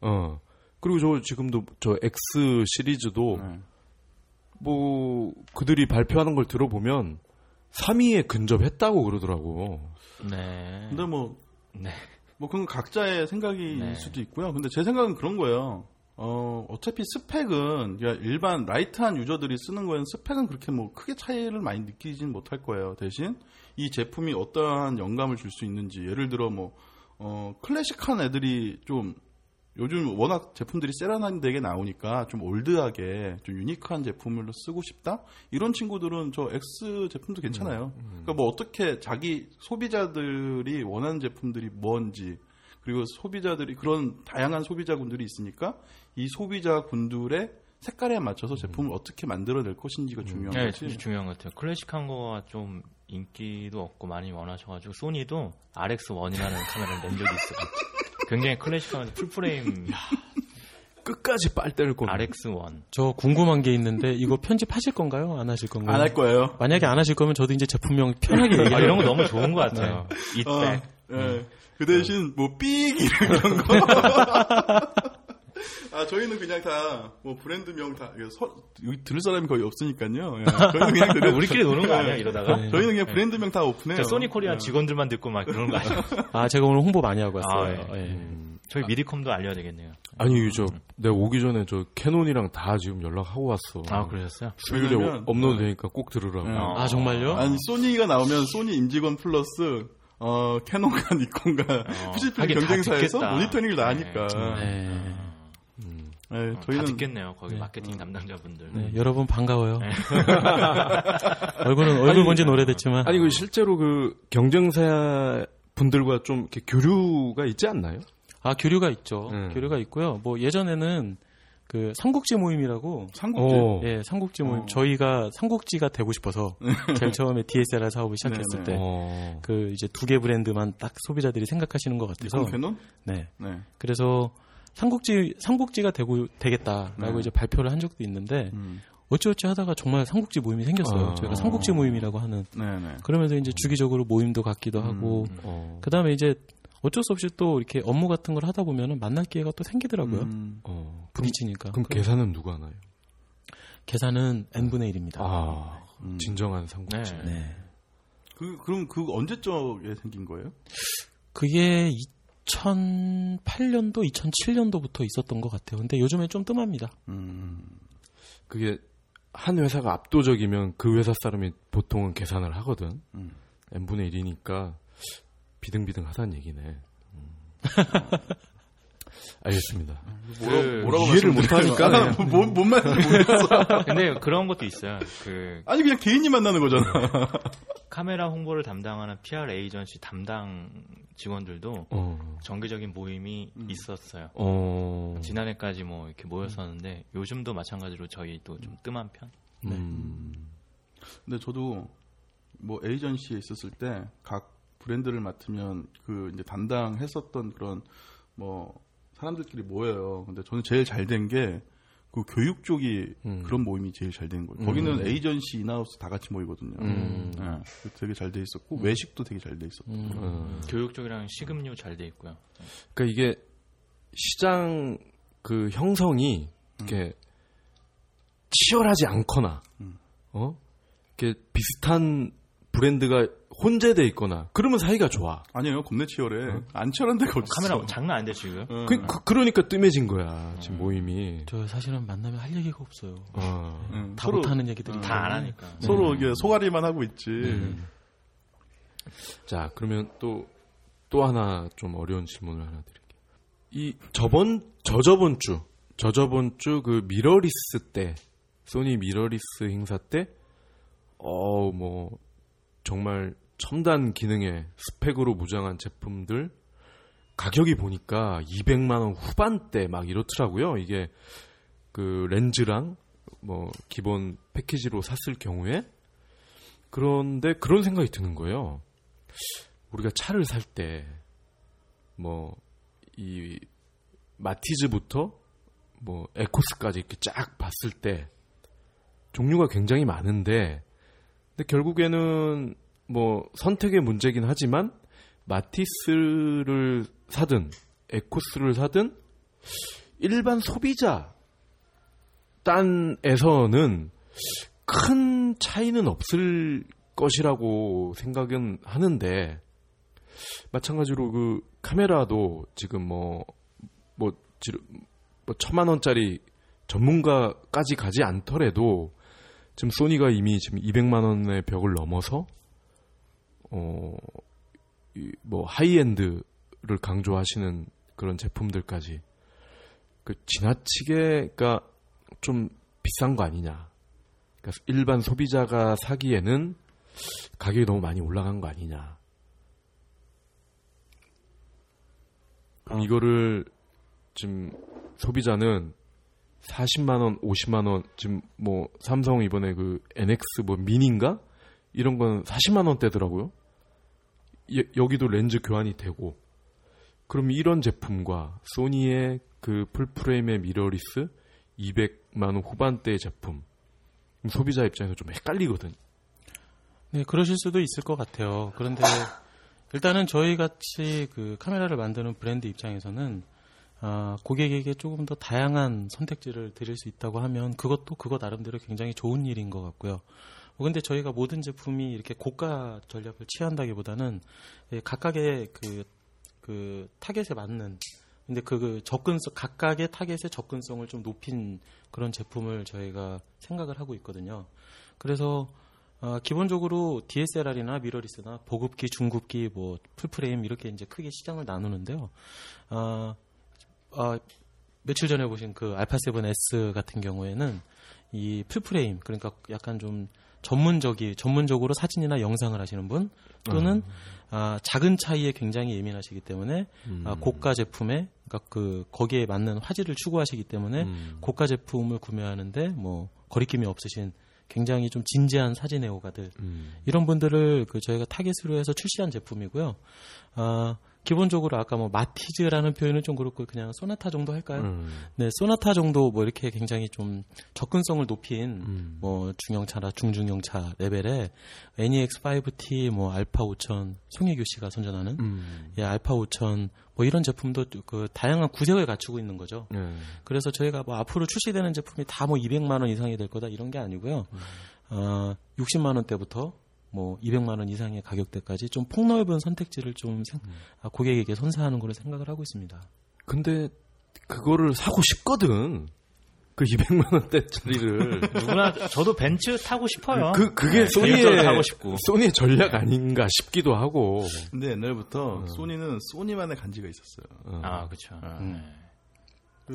어. 그리고 저 지금도 저 X 시리즈도 네. 뭐 그들이 발표하는 걸 들어보면 3위에 근접했다고 그러더라고. 네. 근데 뭐, 네. 뭐 그건 각자의 생각일 네. 수도 있고요. 근데 제 생각은 그런 거예요. 어, 어차피 스펙은 그러니까 일반 light한 user들이 쓰는 거에는 스펙은 그렇게 뭐 크게 차이를 많이 느끼진 못할 거예요. 대신 이 제품이 어떠한 영감을 줄 수 있는지 예를 들어 뭐 어, 클래식한 애들이 좀 요즘 워낙 제품들이 세련되게 나오니까 좀 old하게 좀 unique한 제품을 쓰고 싶다 이런 친구들은 저 X 제품도 괜찮아요. 그러니까 뭐 어떻게 자기 소비자들이 원하는 제품들이 뭔지 그리고 소비자들이 그런 다양한 소비자군들이 있으니까 이 소비자 군들의 색깔에 맞춰서 제품을 어떻게 만들어낼 것인지가 중요한 네, 거지. 진짜 중요한 것 같아요. 클래식한 거가 좀 인기도 없고 많이 원하셔가지고 소니도 RX1이라는 카메라를 낸 적이 있어요. 굉장히 클래식한 full frame 끝까지 빨대를 꽂는. RX1. 저 궁금한 게 있는데 이거 편집하실 건가요? 안 하실 건가요? 안 할 거예요. 만약에 안 하실 거면 저도 이제 제품명 편하게 아, 얘기해요. 이런 거 너무 좋은 것 같아요. 어, 이때. 예. 그 대신 뭐 삑 이런 거. 아 저희는 그냥 다 뭐 브랜드명 다 서- 여기 들을 사람이 거의 없으니까요. 예. 저희는 그냥 들을 우리끼리 노는 거 아니야 이러다가? 네. 저희는 그냥 브랜드명 다 오픈해요. 소니 코리아 예. 직원들만 듣고 막 그런 거 아니야? 아 제가 오늘 홍보 많이 하고 왔어요. 아, 예. 음. 저희 미디컴도 알려야 되겠네요. 아니 저 내가 오기 전에 저 캐논이랑 다 지금 연락하고 왔어. 아, 그러셨어요? 왜냐면- 업로드 되니까 꼭 들으라고. 예. 아 정말요? 아니 소니가 나오면 소니 임직원 플러스 어 캐논과 니콘과 어, 다 경쟁사에서. 모니터링을 다 하니까. 네. 음. 예, 어, 다 저희는 듣겠네요. 거기 네. 마케팅 담당자분들. 네, 여러분 반가워요. 얼굴은 얼굴 본지 오래됐지만 아니 그 실제로 그 경쟁사 분들과 좀 이렇게 교류가 있지 않나요? 아 교류가 있죠. 음. 교류가 있고요. 뭐 예전에는 그 삼국지 모임이라고 삼국지. 어. 예 삼국지 모임 어. 저희가 삼국지가 되고 싶어서 제일 처음에 DSLR 사업을 시작했을 네네. 때. 어. 그 이제 두 개 브랜드만 딱 소비자들이 생각하시는 것 같아서 캐논? 네 네. 그래서 삼국지 삼국지가 되고 되겠다라고 네. 이제 발표를 한 적도 있는데 음. 어찌어찌 하다가 정말 삼국지 모임이 생겼어요. 아. 저희가 삼국지 모임이라고 하는 네네. 그러면서 이제 주기적으로 모임도 갖기도 하고 음. 어. 그 다음에 이제 어쩔 수 없이 또 이렇게 업무 같은 걸 하다 보면은 만날 기회가 또 생기더라고요. 음. 어. 부딪히니까. 그럼 그 계산은 누가 하나요? 계산은 n분의 1입니다. 아, 음. 진정한 삼국지. 네. 네. 그 그럼 그 언제적에 생긴 거예요? 그게 2008년도, 2007년도부터 있었던 것 같아요. 근데 요즘에 좀 뜸합니다. 음. 그게 한 회사가 압도적이면 그 회사 사람이 보통은 계산을 하거든. 음. n분의 1이니까 비등비등하다는 얘기네. 음. 알겠습니다. 뭐라, 그 뭐라고 이해를? 못하니까 아, 뭐, 뭔, 뭔 말인지 모르겠어. 근데 그런 것도 있어요. 그 아니 그냥 개인이 만나는 거잖아. 카메라 홍보를 담당하는 PR 에이전시 담당 직원들도 어, 정기적인 모임이 음. 있었어요. 어, 지난해까지 뭐 이렇게 모였었는데 요즘도 마찬가지로 저희도 좀 뜸한 편. 음, 근데 저도 뭐 에이전시에 있었을 때 각 브랜드를 맡으면 그 이제 담당했었던 그런 뭐 사람들끼리 모여요. 근데 저는 제일 잘 된 게 그 교육 쪽이 음. 그런 모임이 제일 잘 된 거예요. 음. 거기는 에이전시 인하우스 다 같이 모이거든요. 음. 네, 그 되게 잘 돼 있었고 외식도 되게 잘 돼 있었고. 음. 어. 교육 쪽이랑 식음료 잘 돼 있고요. 그러니까 이게 시장 그 형성이 이렇게 치열하지 않거나 음. 어 이렇게 비슷한 브랜드가 혼재돼 있거나 그러면 사이가 좋아. 아니에요, 겁내 치열해. 안 치열한 데가 어딨어. 카메라 장난 안 돼 지금. 어. 그, 그, 러니까 뜸해진 거야 지금 모임이. 저 사실은 만나면 할 얘기가 없어요. 어. 응, 다 못하는 얘기들이 음. 다안 하니까. 서로 이게 소가리만 하고 있지. 음. 자, 그러면 또, 또 하나 좀 어려운 질문을 하나 드릴게요. 이 저번, 저저번 주, 저저번 주 그 미러리스 때, 소니 미러리스 행사 때, 어, 뭐, 정말 첨단 기능의 스펙으로 무장한 제품들, 가격이 보니까 200만 원 후반대 막 이렇더라고요. 이게 그 렌즈랑 뭐 기본 패키지로 샀을 경우에 그런데 그런 생각이 드는 거예요. 우리가 차를 살 때 뭐 이 마티즈부터 뭐 에코스까지 이렇게 쫙 봤을 때 종류가 굉장히 많은데 근데 결국에는 뭐 선택의 문제긴 하지만 마티스를 사든 에코스를 사든 일반 소비자 단에서는 큰 차이는 없을 것이라고 생각은 하는데 마찬가지로 그 카메라도 지금 뭐 뭐, 지르- 뭐 천만 원짜리 전문가까지 가지 않더라도 지금 소니가 이미 지금 200만 원의 벽을 넘어서 어, 이뭐 하이엔드를 강조하시는 그런 제품들까지 그 지나치게 그러니까 좀 비싼 거 아니냐. 그러니까 일반 소비자가 사기에는 가격이 너무 많이 올라간 거 아니냐. 그럼 아. 이거를 지금 소비자는 40만 원, 50만 원 지금 뭐 삼성 이번에 그 NX 뭐 미니인가 이런 건 40만 원대더라고요. 예, 여기도 렌즈 교환이 되고 그럼 이런 제품과 소니의 그 풀프레임의 미러리스 200만 원 후반대의 제품 소비자 입장에서 좀 헷갈리거든. 네, 그러실 수도 있을 것 같아요. 그런데 일단은 저희 같이 그 카메라를 만드는 브랜드 입장에서는 아, 고객에게 조금 더 다양한 선택지를 드릴 수 있다고 하면 그것도 그거 나름대로 굉장히 좋은 일인 것 같고요. 뭐 근데 저희가 모든 제품이 이렇게 고가 전략을 취한다기보다는 예, 각각의 그, 그 타겟에 맞는 근데 그, 그 접근성 각각의 타겟의 접근성을 좀 높인 그런 제품을 저희가 생각을 하고 있거든요. 그래서 어, 기본적으로 DSLR이나 미러리스나 보급기, 중급기, 뭐 풀프레임 이렇게 이제 크게 시장을 나누는데요. 어, 어, 며칠 전에 보신 그 알파 7S 같은 경우에는 이 풀프레임 그러니까 약간 좀 전문적이 전문적으로 사진이나 영상을 하시는 분 또는 아, 작은 차이에 굉장히 예민하시기 때문에 음. 아, 고가 제품에 그러니까 그 거기에 맞는 화질을 추구하시기 때문에 음. 고가 제품을 구매하는데 뭐 거리낌이 없으신 굉장히 좀 진지한 사진 애호가들 음. 이런 분들을 그 저희가 타겟으로 해서 출시한 제품이고요. 아, 기본적으로 아까 뭐 마티즈라는 표현은 좀 그렇고 그냥 소나타 정도 할까요? 음. 네, 소나타 정도 뭐 이렇게 굉장히 좀 접근성을 높인 음. 뭐 중형차나 중중형차 레벨의 NEX5T 뭐 알파 5000 송혜교 씨가 선전하는 음. 예, 알파 5000 뭐 이런 제품도 그 다양한 구색을 갖추고 있는 거죠. 네. 그래서 저희가 뭐 앞으로 출시되는 제품이 다 뭐 200만 원 이상이 될 거다 이런 게 아니고요. 어, 60만 원대부터 뭐 200만 원 이상의 가격대까지 좀 폭넓은 선택지를 좀 생- 아, 고객에게 선사하는 걸로 생각을 하고 있습니다. 근데 그거를 사고 싶거든. 그 200만 원대짜리를. 누구나 저도 벤츠 타고 싶어요. 그 그게 네, 소니의 타고 싶고. 소니의 전략 아닌가 싶기도 하고. 근데 옛날부터 소니는 소니만의 간지가 있었어요. 어. 아 그렇죠. 음.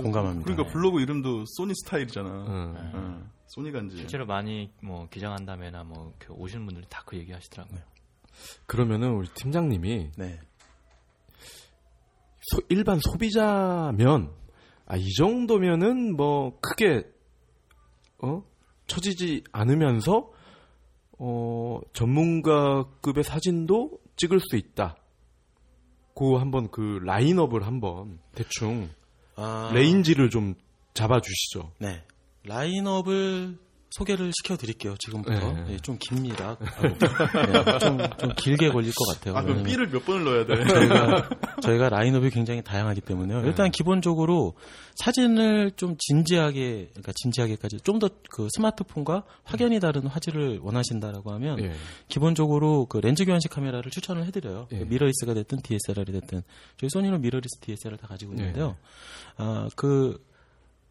공감합니다. 그러니까 블로그 이름도 소니 스타일이잖아. 어. 어, 소니 간지. 실제로 많이 뭐 기장한다면나 뭐 오시는 분들이 다 그 얘기하시더라고요. 그러면은 우리 팀장님이 네. 소- 일반 소비자면 아, 이 정도면은 뭐 크게 어 처지지 않으면서 어 전문가급의 사진도 찍을 수 있다. 그 한번 그 라인업을 한번 대충 아, 레인지를 좀 잡아주시죠. 네. 라인업을 소개를 시켜드릴게요. 지금부터 네. 네, 좀 깁니다. 네, 좀, 좀 길게 걸릴 것 같아요. 아, 그럼 B를 몇 번을 넣어야 돼? 저희가, 저희가 라인업이 굉장히 다양하기 때문에요. 일단 기본적으로 사진을 좀 진지하게, 그러니까 진지하게까지 좀 더 그 스마트폰과 확연히 다른 화질을 원하신다라고 하면 예. 기본적으로 그 렌즈 교환식 카메라를 추천을 해드려요. 예. 미러리스가 됐든 DSLR이 됐든 저희 소니는 미러리스 DSLR 다 가지고 있는데요. 아, 그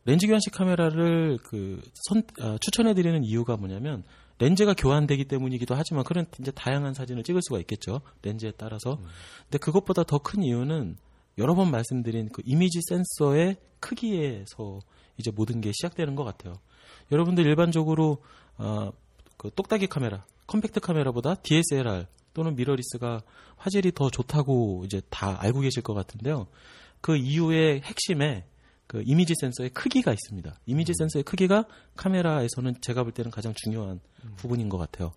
렌즈 교환식 카메라를 그 선, 아, 추천해드리는 이유가 뭐냐면 렌즈가 교환되기 때문이기도 하지만 그런 이제 다양한 사진을 찍을 수가 있겠죠. 렌즈에 따라서. 근데 그것보다 더 큰 이유는 여러 번 말씀드린 그 이미지 센서의 크기에서 이제 모든 게 시작되는 것 같아요. 여러분들 일반적으로 어, 그 똑딱이 카메라, 컴팩트 카메라보다 DSLR 또는 미러리스가 화질이 더 좋다고 이제 다 알고 계실 것 같은데요. 그 이유의 핵심에 그 이미지 센서의 크기가 있습니다. 이미지 센서의 크기가 카메라에서는 제가 볼 때는 가장 중요한 부분인 것 같아요.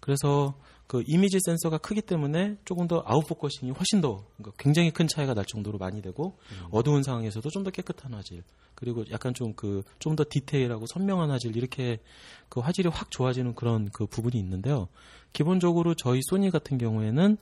그래서 그 이미지 센서가 크기 때문에 조금 더 아웃포커싱이 훨씬 더 그러니까 굉장히 큰 차이가 날 정도로 많이 되고 어두운 상황에서도 좀 더 깨끗한 화질 그리고 약간 좀 그 좀 더 디테일하고 선명한 화질 이렇게 그 화질이 확 좋아지는 그런 그 부분이 있는데요. 기본적으로 저희 소니 같은 경우에는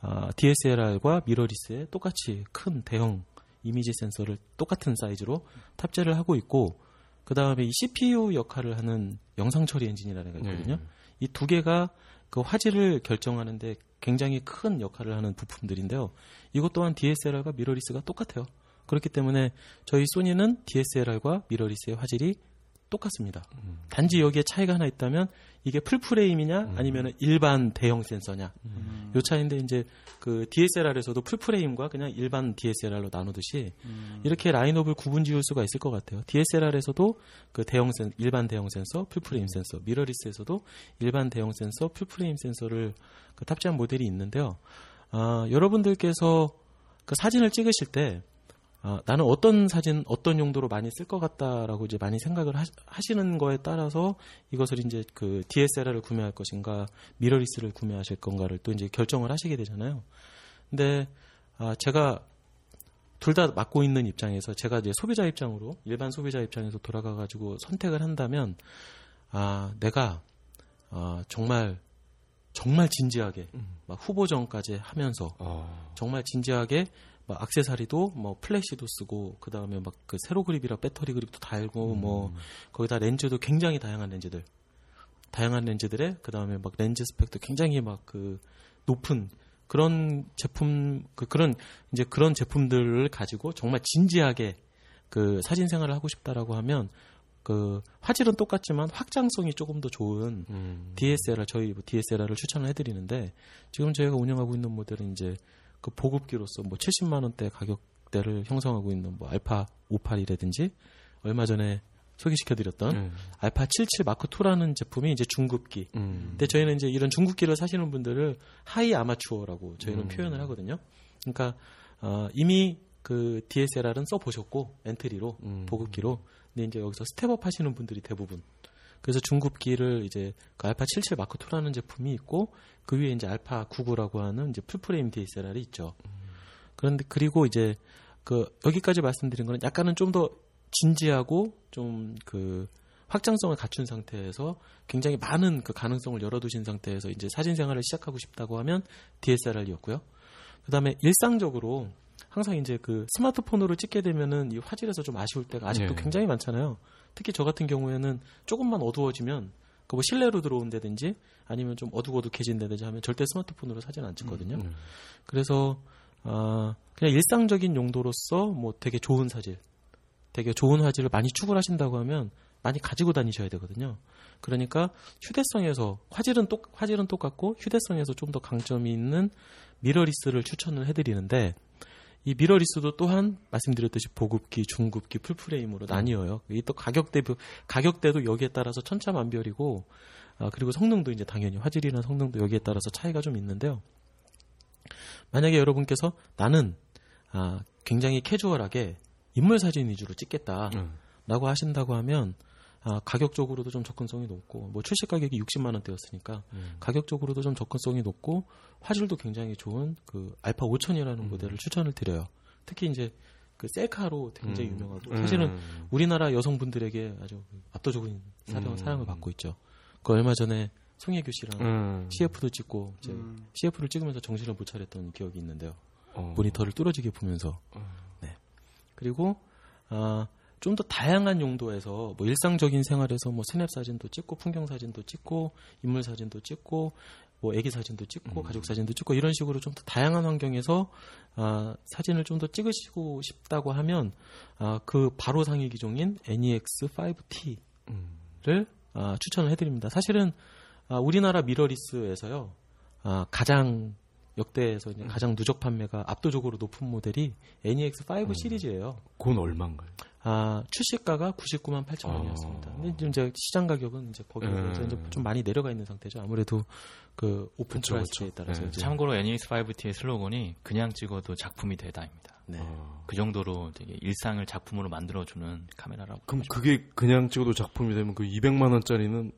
아, DSLR과 미러리스에 똑같이 큰 대형 이미지 센서를 똑같은 사이즈로 탑재를 하고 있고 그 다음에 이 CPU 역할을 하는 영상 처리 엔진이라는 게 있거든요. 네. 이두 개가 그 화질을 결정하는데 굉장히 큰 역할을 하는 부품들인데요. 이것 또한 DSLR과 미러리스가 똑같아요. 그렇기 때문에 저희 소니는 DSLR과 미러리스의 화질이 똑같습니다. 단지 여기에 차이가 하나 있다면 이게 full frame이냐 아니면 일반 대형 센서냐 요 차이인데 이제 그 DSLR에서도 full frame과 그냥 일반 DSLR로 나누듯이 이렇게 라인업을 구분 지을 수가 있을 것 같아요. DSLR에서도 그 대형 센 일반 대형 센서, full frame 센서, mirrorless에서도 일반 대형 센서, full frame 센서를 그 탑재한 모델이 있는데요. 아, 여러분들께서 그 사진을 찍으실 때 아, 나는 어떤 사진 어떤 용도로 많이 쓸 것 같다라고 이제 많이 생각을 하시, 는 거에 따라서 이것을 이제 그 DSLR을 구매할 것인가 미러리스를 구매하실 건가를 또 이제 결정을 하시게 되잖아요. 근데 아, 제가 둘 다 맡고 있는 입장에서 제가 이제 소비자 입장으로 일반 소비자 입장에서 돌아가 가지고 선택을 한다면 아 내가 아, 정말 정말 진지하게 음. 막 후보전까지 하면서 어... 정말 진지하게 막 악세사리도 뭐 플래시도 쓰고 그다음에 막 그 세로 그립이랑 배터리 그립도 달고 음. 뭐 거기다 렌즈도 굉장히 다양한 렌즈들 다양한 렌즈들에 그다음에 막 렌즈 스펙도 굉장히 막 그 높은 그런 제품 그 그런 이제 그런 제품들을 가지고 정말 진지하게 그 사진 생활을 하고 싶다라고 하면 그 화질은 똑같지만 확장성이 조금 더 좋은 음. DSLR 저희 뭐 DSLR을 추천을 해드리는데 지금 저희가 운영하고 있는 모델은 이제 그 보급기로서 뭐 70만 원대 가격대를 형성하고 있는 뭐 알파 58이라든지 얼마 전에 소개시켜드렸던 음. 알파 77 마크 2라는 제품이 이제 중급기. 음. 근데 저희는 이제 이런 중급기를 사시는 분들을 high amateur라고 저희는 음. 표현을 하거든요. 그러니까 어, 이미 그 DSLR은 써 보셨고 entry로 음. 보급기로. 근데 이제 여기서 step up 하시는 분들이 대부분 그래서 중급기를 이제 그 알파 77 마크 2라는 제품이 있고 그 위에 이제 알파 99라고 하는 이제 full frame DSLR이 있죠. 그런데 그리고 이제 그 여기까지 말씀드린 거는 약간은 좀 더 진지하고 좀 그 확장성을 갖춘 상태에서 굉장히 많은 그 가능성을 열어두신 상태에서 이제 사진 생활을 시작하고 싶다고 하면 DSLR이었고요. 그다음에 일상적으로 항상 이제 그 스마트폰으로 찍게 되면은 이 화질에서 좀 아쉬울 때가 아직도 네. 굉장히 많잖아요. 특히 저 같은 경우에는 조금만 어두워지면 그뭐 실내로 들어온다든지 아니면 좀 어둑어둑해진다든지 하면 절대 스마트폰으로 사진 안 찍거든요. 음, 음. 그래서 아 그냥 일상적인 용도로서 뭐 되게 좋은 사진, 되게 좋은 화질을 많이 추구하신다고 하면 많이 가지고 다니셔야 되거든요. 그러니까 휴대성에서 화질은 똑 화질은 똑같고 휴대성에서 좀 더 강점이 있는 미러리스를 추천을 해드리는데 이 미러리스도 또한 말씀드렸듯이 보급기, 중급기, 풀프레임으로 음. 나뉘어요. 이 또 가격대도 가격대도 여기에 따라서 천차만별이고, 아, 그리고 성능도 이제 당연히 화질이나 성능도 여기에 따라서 차이가 좀 있는데요. 만약에 여러분께서 나는 아, 굉장히 캐주얼하게 인물 사진 위주로 찍겠다라고 음. 하신다고 하면 아, 가격적으로도 좀 접근성이 높고 뭐 출시 가격이 60만 원대였으니까 음. 가격적으로도 좀 접근성이 높고 화질도 굉장히 좋은 그 알파 5000이라는 음. 모델을 추천을 드려요. 특히 이제 그 셀카로 굉장히 음. 유명하고 음. 사실은 우리나라 여성분들에게 아주 압도적인 사랑, 음. 사랑을 받고 있죠. 그 얼마 전에 송혜교 씨랑 음. CF도 찍고 이제 CF를 찍으면서 정신을 못 차렸던 기억이 있는데요. 어. 모니터를 뚫어지게 보면서 어. 네. 그리고 아 좀 더 다양한 용도에서 뭐 일상적인 생활에서 뭐 스냅 사진도 찍고 풍경 사진도 찍고 인물 사진도 찍고 뭐 애기 사진도 찍고 음. 가족 사진도 찍고 이런 식으로 좀 더 다양한 환경에서 아, 사진을 좀 더 찍으시고 싶다고 하면 아, 그 바로 상위 기종인 NEX5T를 음. 아, 추천을 해드립니다. 사실은 아, 우리나라 미러리스에서요 아, 가장 역대에서 음. 가장 누적 판매가 압도적으로 높은 모델이 NEX5 음. 시리즈예요. 그건 얼마인가요? 아, 출시가가 99만 8천 원이었습니다. 어. 근데 지금 이제 시장 가격은 이제 거기서 음. 좀 많이 내려가 있는 상태죠. 아무래도 그 오픈 그쵸, price에 따라서. 네. 참고로 NEX5T의 슬로건이 그냥 찍어도 작품이 되다입니다. 네. 어. 그 정도로 되게 일상을 작품으로 만들어주는 카메라라고. 그럼 그게 그냥 찍어도 작품이 되면 그 200만 원짜리는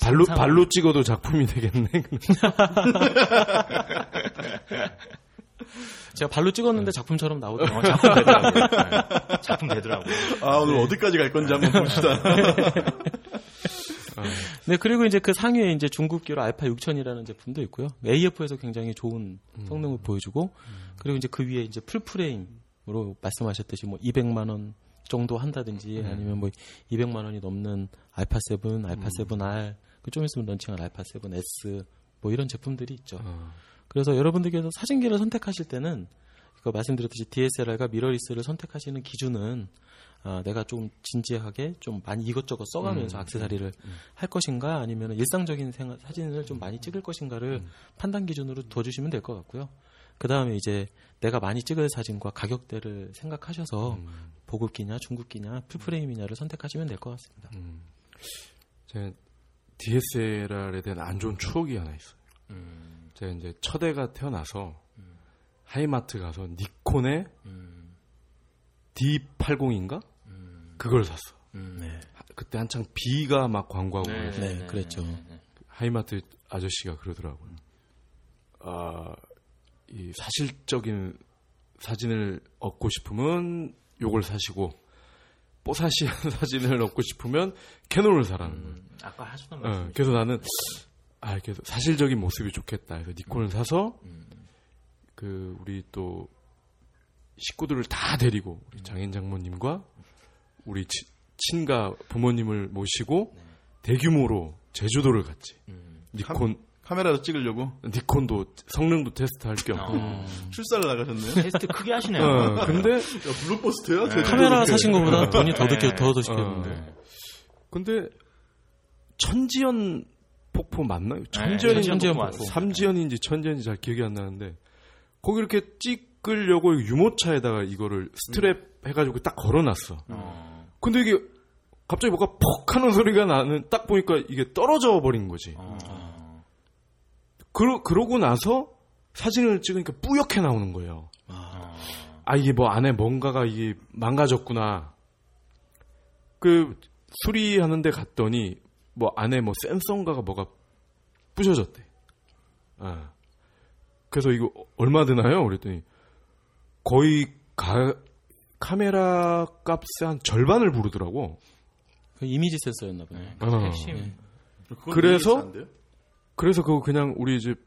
발로 발로 찍어도 작품이 되겠네. 제가 발로 찍었는데 음. 작품처럼 나오더라고요. 어, 작품 되더라고요. 네. 작품 되더라고요. 아, 오늘 네. 어디까지 갈 건지 한번 봅시다. 네, 그리고 이제 그 상위에 이제 중급기로 알파 6000이라는 제품도 있고요. AF에서 굉장히 좋은 음. 성능을 음. 보여주고, 그리고 이제 그 위에 이제 full frame으로 말씀하셨듯이 뭐 200만원 정도 한다든지 음. 아니면 뭐 200만 원이 넘는 알파 7, 알파 음. 7R, 그 좀 있으면 launching할 알파 7S 뭐 이런 제품들이 있죠. 어. 그래서 여러분들께서 사진기를 선택하실 때는 그 말씀드렸듯이 DSLR과 mirrorless를 선택하시는 기준은 어, 내가 좀 진지하게 좀 많이 이것저것 써가면서 음, 음, 악세사리를 음, 음. 할 것인가 아니면 일상적인 생활, 사진을 좀 많이 찍을 것인가를 음. 판단 기준으로 둬주시면 될 것 같고요. 그 다음에 이제 내가 많이 찍을 사진과 가격대를 생각하셔서 보급기냐 중국기냐 풀프레임이냐를 선택하시면 될 것 같습니다. 제 DSLR에 대한 안 좋은 추억이 하나 있어요. 제가 이제 첫애가 태어나서 음. 하이마트 가서 니콘의 음. D80인가 그걸 샀어. 네. 그때 한창 B가 막 광고하고 네, 네, 네. 그랬죠. 네, 네, 하이마트 아저씨가 그러더라고요. 아, 이 사실적인 사진을 얻고 싶으면 요걸 사시고 뽀사시한 사진을 얻고 싶으면 캐논을 사라는 음, 거예요. 아까 하셨던 예, 말씀. 어, 그래서 나는 아, 그래서 사실적인 모습이 좋겠다. 그래서 니콘을 사서 음. 그 우리 또 식구들을 다 데리고 우리 장인 장모님과 우리 치- 친가 부모님을 모시고 대규모로 제주도를 갔지. 음. 니콘 카메라로 찍으려고 니콘도 성능도 테스트할 겸. 어. 출사를 나가셨네요. 테스트 크게 하시네요. 어, 근데 야, 블록버스터야? 제주도 카메라. 사신 것보다 돈이 더 네. 드게 더 어. 드시겠는데. 근데 천지연 폭포 맞나요? 네, 천지연인지 천지연 폭포. 삼지연인지 천지연인지 잘 기억이 안 나는데 거기 이렇게 찍으려고 유모차에다가 이거를 스트랩 해가지고 딱 걸어놨어. 어. 근데 이게 갑자기 뭐가 퍽 하는 소리가 나는 딱 보니까 이게 떨어져 버린 거지. 어. 그러, 그러고 나서 사진을 찍으니까 뿌옇게 나오는 거예요. 어. 아, 이게 뭐 안에 뭔가가 이게 망가졌구나. 그 수리하는데 갔더니 뭐 안에 뭐 센서인가가 뭐가 부셔졌대. 아. 그래서 이거 얼마 드나요? 그랬더니 거의 가, 카메라 값의 한 절반을 부르더라고. 그 이미지 센서였나 보네. 그 어. 핵심. 그래서? 그래서 그거 그냥 우리 집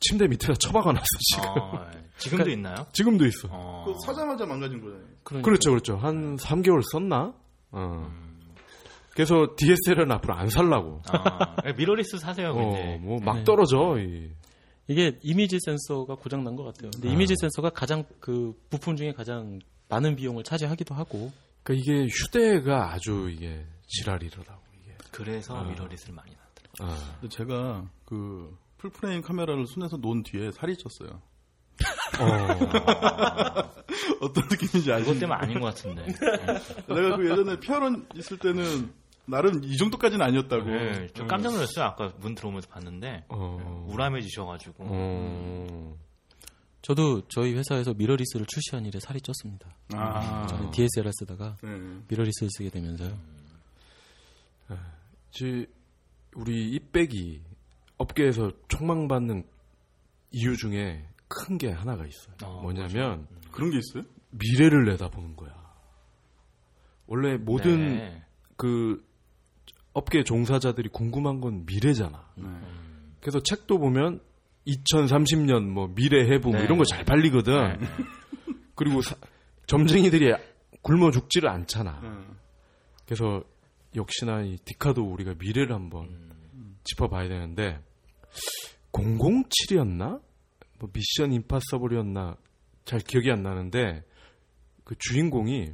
침대 밑에다 처박아 놨어, 지금. 어, 지금도 있나요? 지금도 있어. 어. 사자마자 망가진 거잖아요. 그러니까. 그렇죠, 그렇죠. 한 3개월 썼나? 어. 그래서 DSLR은 앞으로 안 살라고. 아, 미러리스 사세요, 어, 이제. 뭐막 네. 떨어져. 이. 이게 이미지 센서가 고장 난 것 같아요. 근데 아. 이미지 센서가 가장 그 부품 중에 가장 많은 비용을 차지하기도 하고. 그러니까 이게 휴대가 아주 이게 지랄이더라고 이게. 그래서 아. mirrorless를 많이 놨더라고요. 아. 제가 그 full frame 카메라를 손에서 놓은 뒤에 살이 쪘어요. 어. 어떤 느낌인지 그것 아시죠? 때문에 아닌 것 같은데. 내가 그 예전에 피아론 있을 때는 나름 이 정도까지는 아니었다고. 네, 좀 응. 깜짝 놀랐어요. 아까 문 들어오면서 봤는데. 어. 우람해지셔가지고. 어. 저도 저희 회사에서 미러리스를 출시한 일에 살이 쪘습니다. 아. 저는 DSLR 쓰다가 네. 미러리스를 쓰게 되면서요. 지 우리 이백이 업계에서 촉망받는 이유 중에 큰 게 하나가 있어요. 어, 뭐냐면 그런 게 있어요? 미래를 내다보는 거야. 원래 모든 네. 그 업계 종사자들이 궁금한 건 미래잖아. 네. 그래서 책도 보면 2030년 뭐 미래 해부 뭐 네. 이런 거 잘 팔리거든. 네. 그리고 사- 점쟁이들이 굶어 죽지를 않잖아. 네. 그래서 역시나 이 디카도 우리가 미래를 한번 음. 짚어봐야 되는데 007이었나? 뭐 미션 임파서블이었나? 잘 기억이 안 나는데 그 주인공이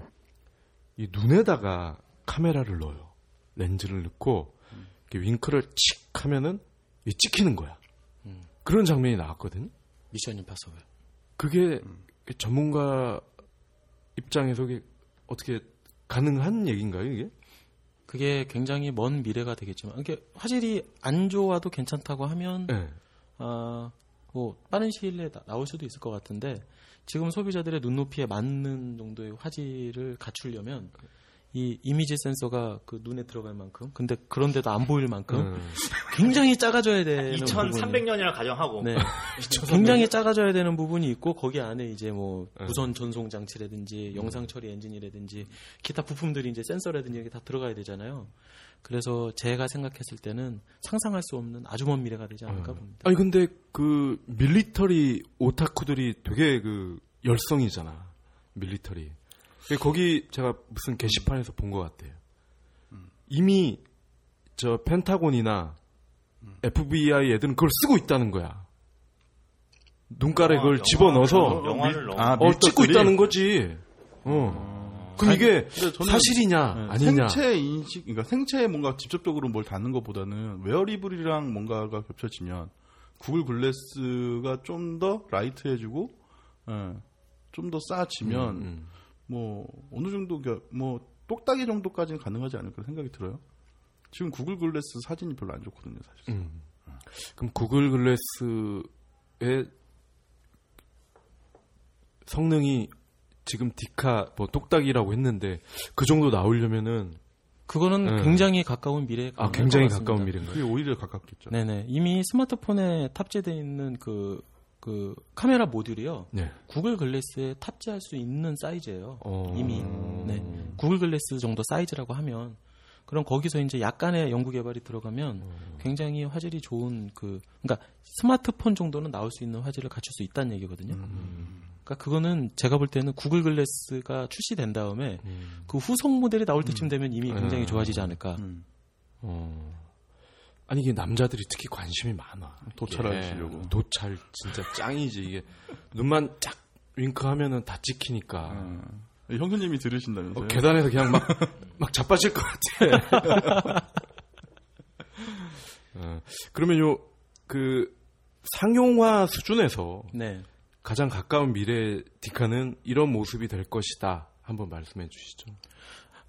이 눈에다가 카메라를 넣어요. 렌즈를 넣고 이렇게 윙크를 칙 하면은 이 찍히는 거야. 그런 장면이 나왔거든. 미션 임파서블. 그게 전문가 입장에서 어떻게 가능한 얘기인가요, 이게? 그게 굉장히 먼 미래가 되겠지만 이게 화질이 안 좋아도 괜찮다고 하면 네. 아, 뭐 빠른 시일 내에 나- 나올 수도 있을 것 같은데 지금 소비자들의 눈높이에 맞는 정도의 화질을 갖추려면 이 이미지 센서가 그 눈에 들어갈 만큼 근데 그런데도 안 보일 만큼 음. 굉장히 작아져야 되는 2300년이라 가정하고. 네. 굉장히 작아져야 되는 부분이 있고 거기 안에 이제 뭐 네. 무선 전송 장치라든지 영상 처리 엔진이라든지 기타 부품들이 이제 센서라든지 이렇게 다 들어가야 되잖아요. 그래서 제가 생각했을 때는 상상할 수 없는 아주 먼 미래가 되지 않을까 봅니다. 아니 근데 그 밀리터리 오타쿠들이 되게 그 열성이잖아. 밀리터리. 근데 거기 제가 무슨 게시판에서 본 것 같아요. 이미 저 펜타곤이나 FBI 애들은 그걸 쓰고 있다는 거야. 눈가에 그걸 집어넣어서 영화를. 아, 어, 찍고? 있다는 거지. 어. 그럼 아니, 이게 사실이냐 네, 아니냐. 생체 인식, 그러니까 생체에 뭔가 직접적으로 뭘 닿는 것보다는 웨어리블이랑 뭔가가 겹쳐지면 구글 글래스가 좀 더 라이트해지고, 좀더 쌓아지면 음, 음. 뭐 어느 정도 겨- 뭐 똑딱이 정도까지는 가능하지 않을까 생각이 들어요. 지금 구글 글래스 사진이 별로 안 좋거든요, 사실. 음. 그럼 구글 글래스의 성능이 지금 디카 뭐 똑딱이라고 했는데 그 정도 나오려면은 그거는 네. 굉장히 가까운 미래에 아 굉장히. 가까운 미래인가요? 그게 오히려 가깝겠죠. 네네. 이미 스마트폰에 탑재되어 있는 그, 그 카메라 모듈이요. 네. 구글 글래스에 탑재할 수 있는 사이즈예요. 어. 이미. 네. 구글 글래스 정도 사이즈라고 하면 그럼 거기서 이제 약간의 연구 개발이 들어가면 굉장히 화질이 좋은 그 그러니까 스마트폰 정도는 나올 수 있는 화질을 갖출 수 있다는 얘기거든요. 그러니까 그거는 제가 볼 때는 구글 글래스가 출시된 다음에 음. 그 후속 모델이 나올 때쯤 되면 이미 굉장히 음. 좋아지지 않을까. 음. 어. 아니 이게 남자들이 특히 관심이 많아. 도찰하시려고. 이게 도찰 진짜 짱이지 이게 눈만 쫙 윙크하면은 다 찍히니까. 어. 형수님이 들으신다면서요? 어, 계단에서 그냥 막, 막 자빠질 것 같아. 어, 그러면 요, 그, 상용화 수준에서 네. 가장 가까운 미래 디카는 이런 모습이 될 것이다. 한번 말씀해 주시죠.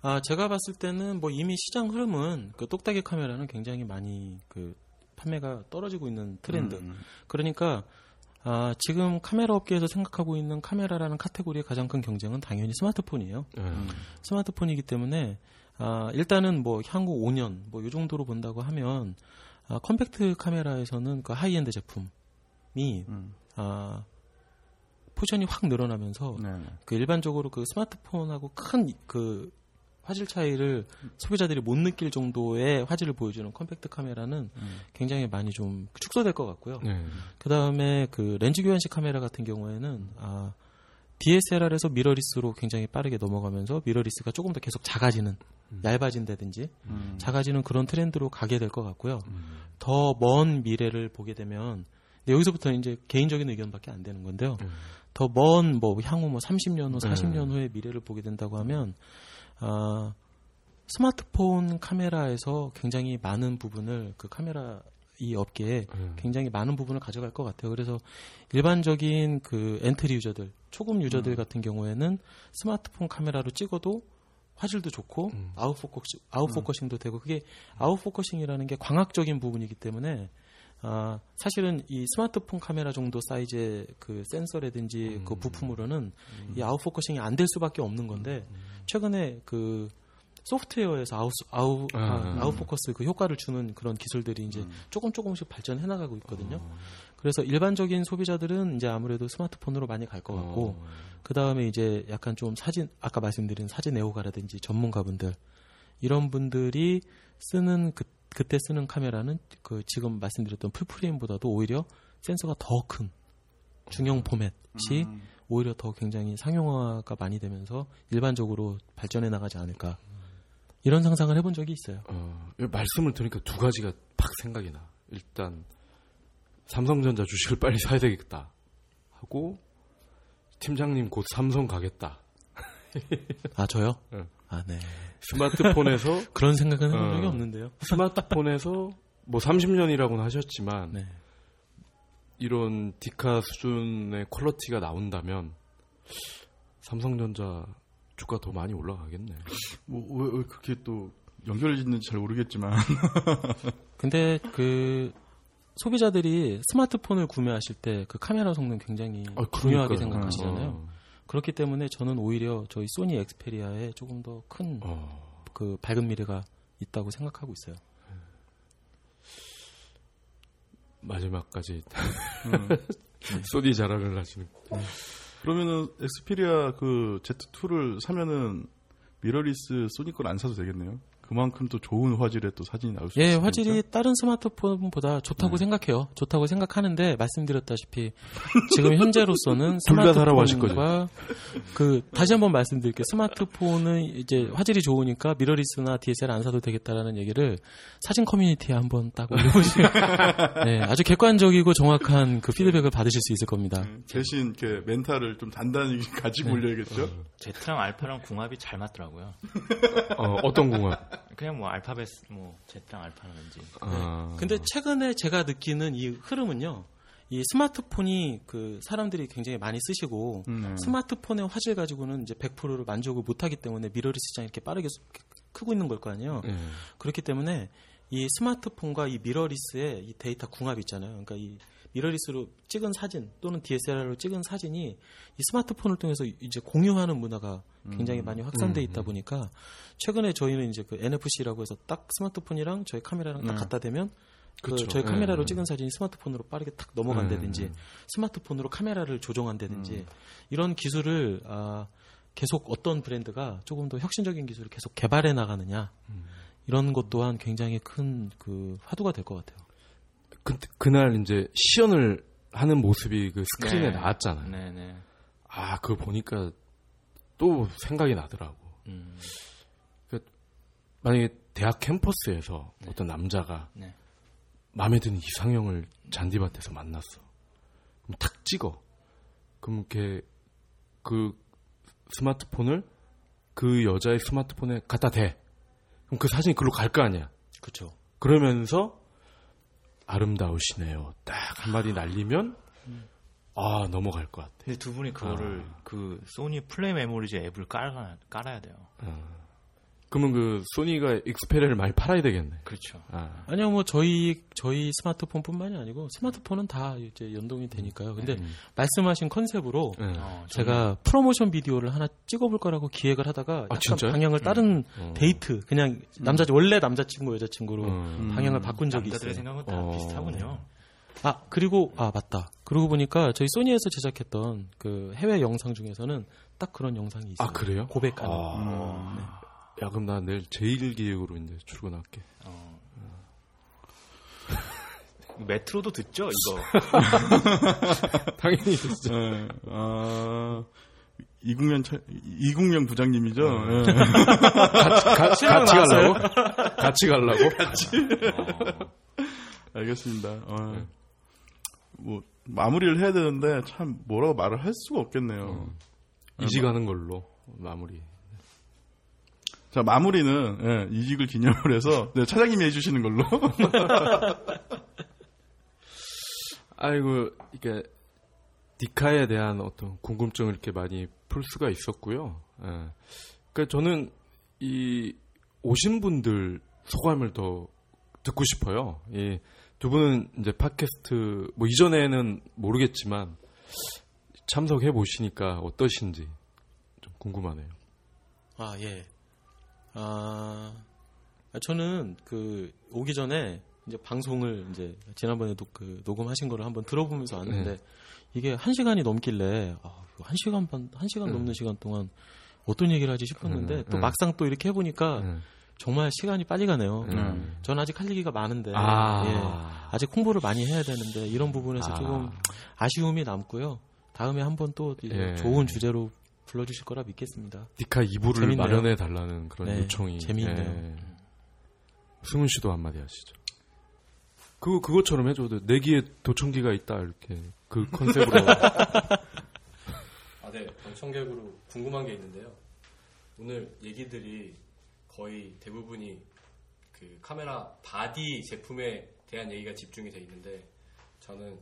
아, 제가 봤을 때는 뭐 이미 시장 흐름은 그 똑딱이 카메라는 굉장히 많이 그 판매가 떨어지고 있는 트렌드. 음. 그러니까 아, 지금 카메라 업계에서 생각하고 있는 카메라라는 카테고리의 가장 큰 경쟁은 당연히 스마트폰이에요. 음. 스마트폰이기 때문에 아, 일단은 뭐 향후 5년 뭐이 정도로 본다고 하면 아, compact 카메라에서는 그 하이엔드 제품이 음. 아, 포션이 확 늘어나면서 네. 네. 그 일반적으로 그 스마트폰하고 큰 그 화질 차이를 소비자들이 못 느낄 정도의 화질을 보여주는 compact 카메라는 음. 굉장히 많이 좀 축소될 것 같고요. 네. 그 다음에 그 렌즈 교환식 카메라 같은 경우에는 아, DSLR에서 mirrorless로 굉장히 빠르게 넘어가면서 mirrorless가 조금 더 계속 작아지는 얇아진다든지 음. 작아지는 그런 트렌드로 가게 될 것 같고요. 더 먼 미래를 보게 되면 여기서부터 이제 개인적인 의견밖에 안 되는 건데요. 음. 더먼 뭐 향후 뭐 30년 후, 네. 40년 후의 미래를 보게 된다고 하면 아, 스마트폰 카메라에서 굉장히 많은 부분을 그 카메라 이 업계에 음. 굉장히 많은 부분을 가져갈 것 같아요. 그래서 일반적인 그 entry user들, 초급 user들 같은 경우에는 스마트폰 카메라로 찍어도 화질도 좋고 음. out focusing, out focusing도 되고 그게 out focusing이라는 게 광학적인 부분이기 때문에 아, 사실은 이 스마트폰 카메라 정도 사이즈의 그 센서라든지 그 부품으로는 이 out focusing이 안 될 수밖에 없는 건데 최근에 그 소프트웨어에서 out out 아, 아, out focus 그 효과를 주는 그런 기술들이 이제 조금 조금씩 발전해 나가고 있거든요. 그래서 일반적인 소비자들은 이제 아무래도 스마트폰으로 많이 갈 것 같고 어. 그 다음에 이제 약간 좀 사진 아까 말씀드린 사진 애호가라든지 전문가분들 이런 분들이 쓰는 그 그때 쓰는 카메라는 그 지금 말씀드렸던 full frame보다도 오히려 센서가 더 큰 중형 포맷이 음. 오히려 더 굉장히 상용화가 많이 되면서 일반적으로 발전해 나가지 않을까 이런 상상을 해본 적이 있어요. 어, 이 말씀을 들으니까 두 가지가 팍 생각이 나. 일단 삼성전자 주식을 빨리 사야 되겠다 하고 팀장님 곧 삼성 가겠다. 아 저요? 응. 아 네. 스마트폰에서 그런 생각은 해본 어. 적이 없는데요. 스마트폰에서 뭐 30년이라고는 하셨지만 네. 이런 디카 수준의 quality가 나온다면 삼성전자 주가 더 많이 올라가겠네. 뭐왜 왜 그렇게 또 연결짓는지 잘 모르겠지만 근데 그 소비자들이 스마트폰을 구매하실 때 그 카메라 성능 굉장히 아, 중요하게. 생각하시잖아요. 어. 그렇기 때문에 저는 오히려 저희 소니 엑스페리아에 조금 더 큰그 어. 밝은 미래가 있다고 생각하고 있어요. 마지막까지 음. 소니 자랑을 하시는. 그러면은 엑스페리아 그 Z2를 사면은 미러리스 소니 걸 안 사도 되겠네요. 그만큼 또 좋은 화질의 또 사진이 나올 수 예, 있으니까. 화질이 다른 스마트폰보다 좋다고 네. 생각해요. 좋다고 생각하는데 말씀드렸다시피 지금 현재로서는 스마트폰과 그 다시 한번 말씀드릴게요. 스마트폰은 이제 화질이 좋으니까 mirrorless나 DSLR 안 사도 되겠다라는 얘기를 사진 커뮤니티에 한번 딱 올려보시면 네, 아주 객관적이고 정확한 그 피드백을 받으실 수 있을 겁니다. 대신 이렇게 멘탈을 좀 단단히 가지고 올려야겠죠. 제트랑 알파랑 궁합이 잘 맞더라고요. 어, 어떤 궁합? 그냥 뭐 알파벳 뭐 제트랑 알파는 왠지 아. 근데 최근에 제가 느끼는 이 흐름은요. 이 스마트폰이 그 사람들이 굉장히 많이 쓰시고 음, 네. 스마트폰의 화질 가지고는 이제 100%를 만족을 못하기 때문에 미러리스 시장이 이렇게 빠르게 수- 크고 있는 걸 거 아니에요. 예. 그렇기 때문에 이 스마트폰과 이 미러리스의 이 데이터 궁합 있잖아요. 그러니까 이 미러리스로 찍은 사진 또는 DSLR로 찍은 사진이 이 스마트폰을 통해서 이제 공유하는 문화가 굉장히 많이 확산돼 있다 보니까 최근에 저희는 이제 그 NFC라고 해서 딱 스마트폰이랑 저희 카메라랑 딱 네. 갖다 대면 그. 저희 카메라로 네. 찍은 사진이 스마트폰으로 빠르게 탁 넘어간다든지 스마트폰으로 카메라를 조정한다든지 이런 기술을 아, 계속 어떤 브랜드가 조금 더 혁신적인 기술을 계속 개발해 나가느냐 이런 것 또한 굉장히 큰 그 화두가 될 것 같아요. 그, 그날 이제 시연을 하는 모습이 그 스크린에 네. 나왔잖아요. 네 네. 아, 그거 보니까 또 생각이 나더라고. 음, 만약에 대학 캠퍼스에서 어떤 남자가 네. 마음에 드는 이상형을 잔디밭에서 만났어. 그럼 탁 찍어. 그럼 이렇게 그 스마트폰을 그 여자의 스마트폰에 갖다 대. 그럼 그 사진이 글로 갈 거 아니야. 그렇죠. 그러면서 아름다우시네요. 딱 한마디 날리면 아 넘어갈 것 같아. 근데 두 분이 그거를 그 소니 PlayMemories 앱을 깔아, 깔아야 돼요. 그러면 그 소니가 엑스페리아를 많이 팔아야 되겠네. 그렇죠. 아, 아니요, 뭐 저희 저희 스마트폰뿐만이 아니고 스마트폰은 다 이제 연동이 되니까요. 근데 말씀하신 컨셉으로 네. 어, 제가 프로모션 비디오를 하나 찍어볼 거라고 기획을 하다가 약간 진짜요? 방향을 다른 어. 데이트 그냥 남자 원래 남자친구 여자친구로 음. 방향을 바꾼 적이 남자들의 있어요. 생각은 다 어. 비슷하군요. 아 그리고 아 맞다. 그러고 보니까 저희 소니에서 제작했던 그 해외 영상 중에서는 딱 그런 영상이 있어요. 아 그래요? 고백하는. 아. 야 그럼 나 내일 제일 기획으로 이제 출근할게. 어. 메트로도 듣죠 이거. 당연히 진짜. 예, 아, 이국명 차, 이국명 부장님이죠. 예. 같이 가려고? 같이 가려고? 알겠습니다. 어, 뭐 마무리를 해야 되는데 참 뭐라고 말을 할 수가 없겠네요. 이직 가는 걸로 마무리. 자 마무리는 예, 이직을 기념을 해서 네, 차장님이 해주시는 걸로. 아이고 이게 디카에 대한 어떤 궁금증을 이렇게 많이 풀 수가 있었고요. 예. 그러니까 저는 이 오신 분들 소감을 더 듣고 싶어요. 이두 분은 이제 팟캐스트 뭐 이전에는 모르겠지만 참석해 보시니까 어떠신지 좀 궁금하네요. 아, 예. 아, 저는 그 오기 전에 이제 방송을 이제 지난번에도 그 녹음하신 거를 한번 들어보면서 왔는데 네. 이게 한 시간이 넘길래 아, 한 시간 반, 한 시간 넘는 시간 동안 어떤 얘기를 하지 싶었는데 음, 또 음. 막상 또 이렇게 해보니까 음. 정말 시간이 빨리 가네요. 음. 전 아직 할 얘기가 많은데 아. 예, 아직 홍보를 많이 해야 되는데 이런 부분에서 아. 조금 아쉬움이 남고요. 다음에 한번 또 예. 좋은 주제로 불러주실 거라 믿겠습니다. 디카 2부를 재밌네요. 마련해 달라는 그런 네, 요청이 재미있네요. 예. 승훈 씨도 한마디 하시죠. 그 그것처럼 해줘도 내 귀에 도청기가 있다 이렇게 그 컨셉으로 아, 네. 방청객으로 궁금한 게 있는데요. 오늘 얘기들이 거의 대부분이 그 카메라 바디 제품에 대한 얘기가 집중이 돼 있는데 저는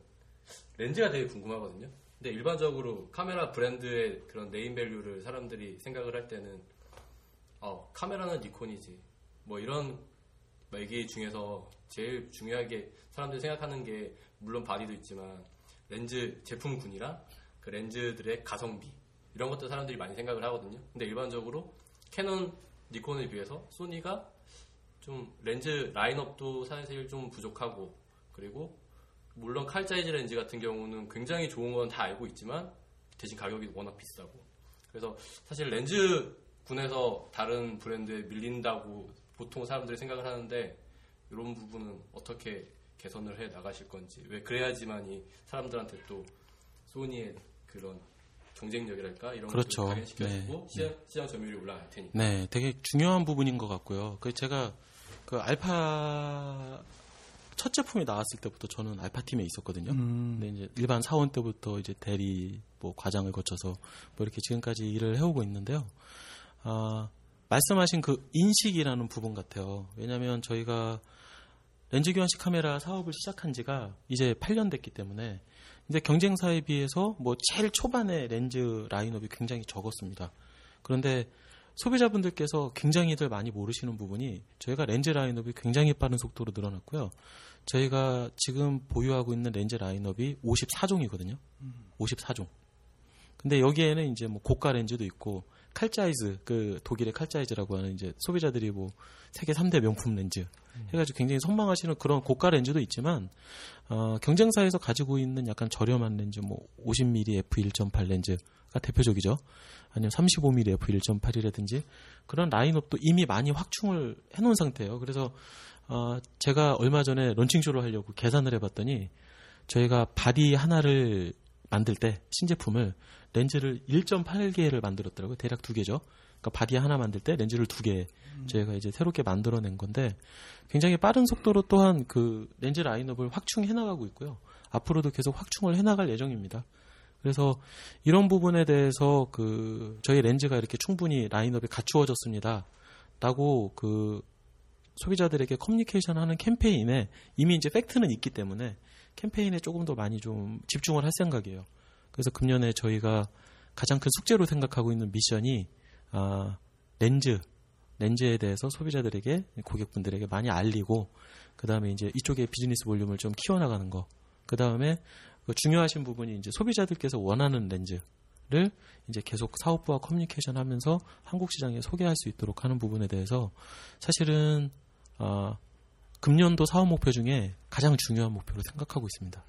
렌즈가 되게 궁금하거든요. 근데 일반적으로 카메라 브랜드의 그런 네임밸류를 사람들이 생각을 할 때는 어, 카메라는 니콘이지. 뭐 이런 얘기 중에서 제일 중요하게 사람들이 생각하는 게 물론 바디도 있지만 렌즈 제품군이랑 그 렌즈들의 가성비 이런 것들 사람들이 많이 생각을 하거든요. 근데 일반적으로 캐논, 니콘에 비해서 소니가 좀 렌즈 라인업도 사실 좀 부족하고 그리고 물론 칼사이즈 렌즈 같은 경우는 굉장히 좋은 건 다 알고 있지만 대신 가격이 워낙 비싸고 그래서 사실 렌즈 군에서 다른 브랜드에 밀린다고 보통 사람들이 생각을 하는데 이런 부분은 어떻게 개선을 해 나가실 건지 왜 그래야지만이 사람들한테 또 소니의 그런 경쟁력이랄까 이런 그렇죠. 것을 각인시켜주고 네. 시장, 시장 점유율이 올라갈 테니까 네, 되게 중요한 부분인 것 같고요. 그 제가 그 알파 첫 제품이 나왔을 때부터 저는 알파 팀에 있었거든요. 근데 이제 일반 사원 때부터 이제 대리 뭐 과장을 거쳐서 뭐 이렇게 지금까지 일을 해오고 있는데요. 아, 말씀하신 그 인식이라는 부분 같아요. 왜냐하면 저희가 렌즈 교환식 카메라 사업을 시작한 지가 이제 8년 됐기 때문에 근데 경쟁사에 비해서 뭐 제일 초반에 렌즈 라인업이 굉장히 적었습니다. 그런데 소비자분들께서 굉장히들 많이 모르시는 부분이 저희가 렌즈 라인업이 굉장히 빠른 속도로 늘어났고요. 저희가 지금 보유하고 있는 렌즈 라인업이 54종이거든요. 54종. 근데 여기에는 이제 뭐 고가 렌즈도 있고 칼자이즈 그 독일의 칼자이즈라고 하는 이제 소비자들이 뭐 세계 3대 명품 렌즈 해가지고 굉장히 선망하시는 그런 고가 렌즈도 있지만 어, 경쟁사에서 가지고 있는 약간 저렴한 렌즈 뭐 50mm f1.8 렌즈가 대표적이죠. 아니면 35mm f1.8이라든지 그런 라인업도 이미 많이 확충을 해놓은 상태예요. 그래서 어, 제가 얼마 전에 launching show를 하려고 계산을 해봤더니 저희가 바디 하나를 만들 때 신제품을 렌즈를 1.8개를 만들었더라고요. 대략 두 개죠. 그러니까 바디 하나 만들 때 렌즈를 두개 저희가 이제 새롭게 만들어낸 건데 굉장히 빠른 속도로 또한 그 렌즈 라인업을 확충해 나가고 있고요. 앞으로도 계속 확충을 해 나갈 예정입니다. 그래서 이런 부분에 대해서 그 저희 렌즈가 이렇게 충분히 라인업이 갖추어졌습니다. 라고 그 소비자들에게 커뮤니케이션 하는 캠페인에 이미 이제 팩트는 있기 때문에 캠페인에 조금 더 많이 좀 집중을 할 생각이에요. 그래서 금년에 저희가 가장 큰 숙제로 생각하고 있는 미션이 아, 렌즈 렌즈에 대해서 소비자들에게 고객분들에게 많이 알리고 그 다음에 이제 이쪽에 비즈니스 볼륨을 좀 키워나가는 거. 그 다음에 중요하신 부분이 이제 소비자들께서 원하는 렌즈를 이제 계속 사업부와 커뮤니케이션 하면서 한국 시장에 소개할 수 있도록 하는 부분에 대해서 사실은 어, 금년도 사업 목표 중에 가장 중요한 목표로 생각하고 있습니다.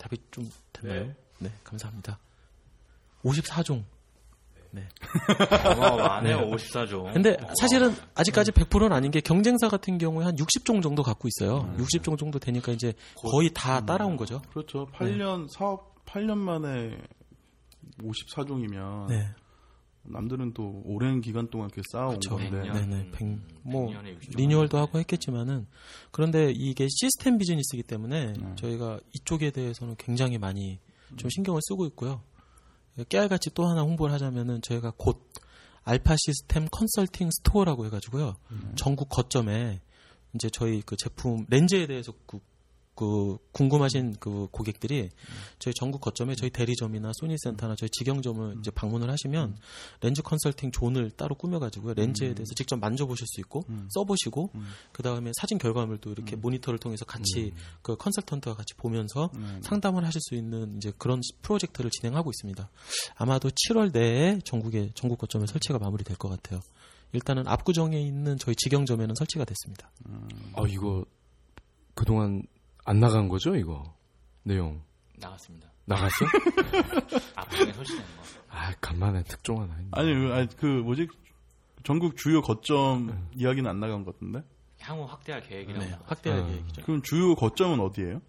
네. 답이 좀 됐나요? 네. 네, 감사합니다. 54종. 네. 네. 54종. 근데 사실은 아직까지 100%는 아닌 게 경쟁사 같은 경우에 한 60종 정도 갖고 있어요. 음. 60종 정도 되니까 이제 거의 다 따라온 거죠. 그렇죠. 8년 사업 8년 만에 54종이면 네. 남들은 또 오랜 기간 동안 이렇게 쌓아온 그렇죠. 건데 년. 네네. 음, 백- 뭐 100년에 60종. 리뉴얼도 하고 했겠지만은 그런데 이게 시스템 비즈니스이기 때문에 네. 저희가 이쪽에 대해서는 굉장히 많이 좀 신경을 쓰고 있고요. 깨알같이 또 하나 홍보를 하자면은 저희가 곧 알파 시스템 컨설팅 스토어라고 해가지고요. 전국 거점에 이제 저희 그 제품 렌즈에 대해서 그, 그 궁금하신 그 고객들이 저희 전국 거점에 저희 대리점이나 소니센터나 저희 직영점을 이제 방문을 하시면 렌즈 컨설팅 존을 따로 꾸며가지고요. 렌즈에 대해서 직접 만져보실 수 있고 써보시고 그 다음에 사진 결과물도 이렇게 모니터를 통해서 같이 그 컨설턴트와 같이 보면서 상담을 하실 수 있는 이제 그런 프로젝트를 진행하고 있습니다. 아마도 7월 내에 전국에 전국 거점에 설치가 마무리될 것 같아요. 일단은 압구정에 있는 저희 직영점에는 설치가 됐습니다. 아 이거 그동안 안 나간 거죠 이거 내용 나갔습니다. 나갔어? 앞쪽에 설치된 거. 아 간만에 특종 하나 했네. 아니, 그- 아니 그 뭐지 전국 주요 거점 이야기는 안 나간 것 같은데 향후 확대할 계획이라고. 네. 확대할 어. 계획이죠. 그럼 주요 거점은 어디예요?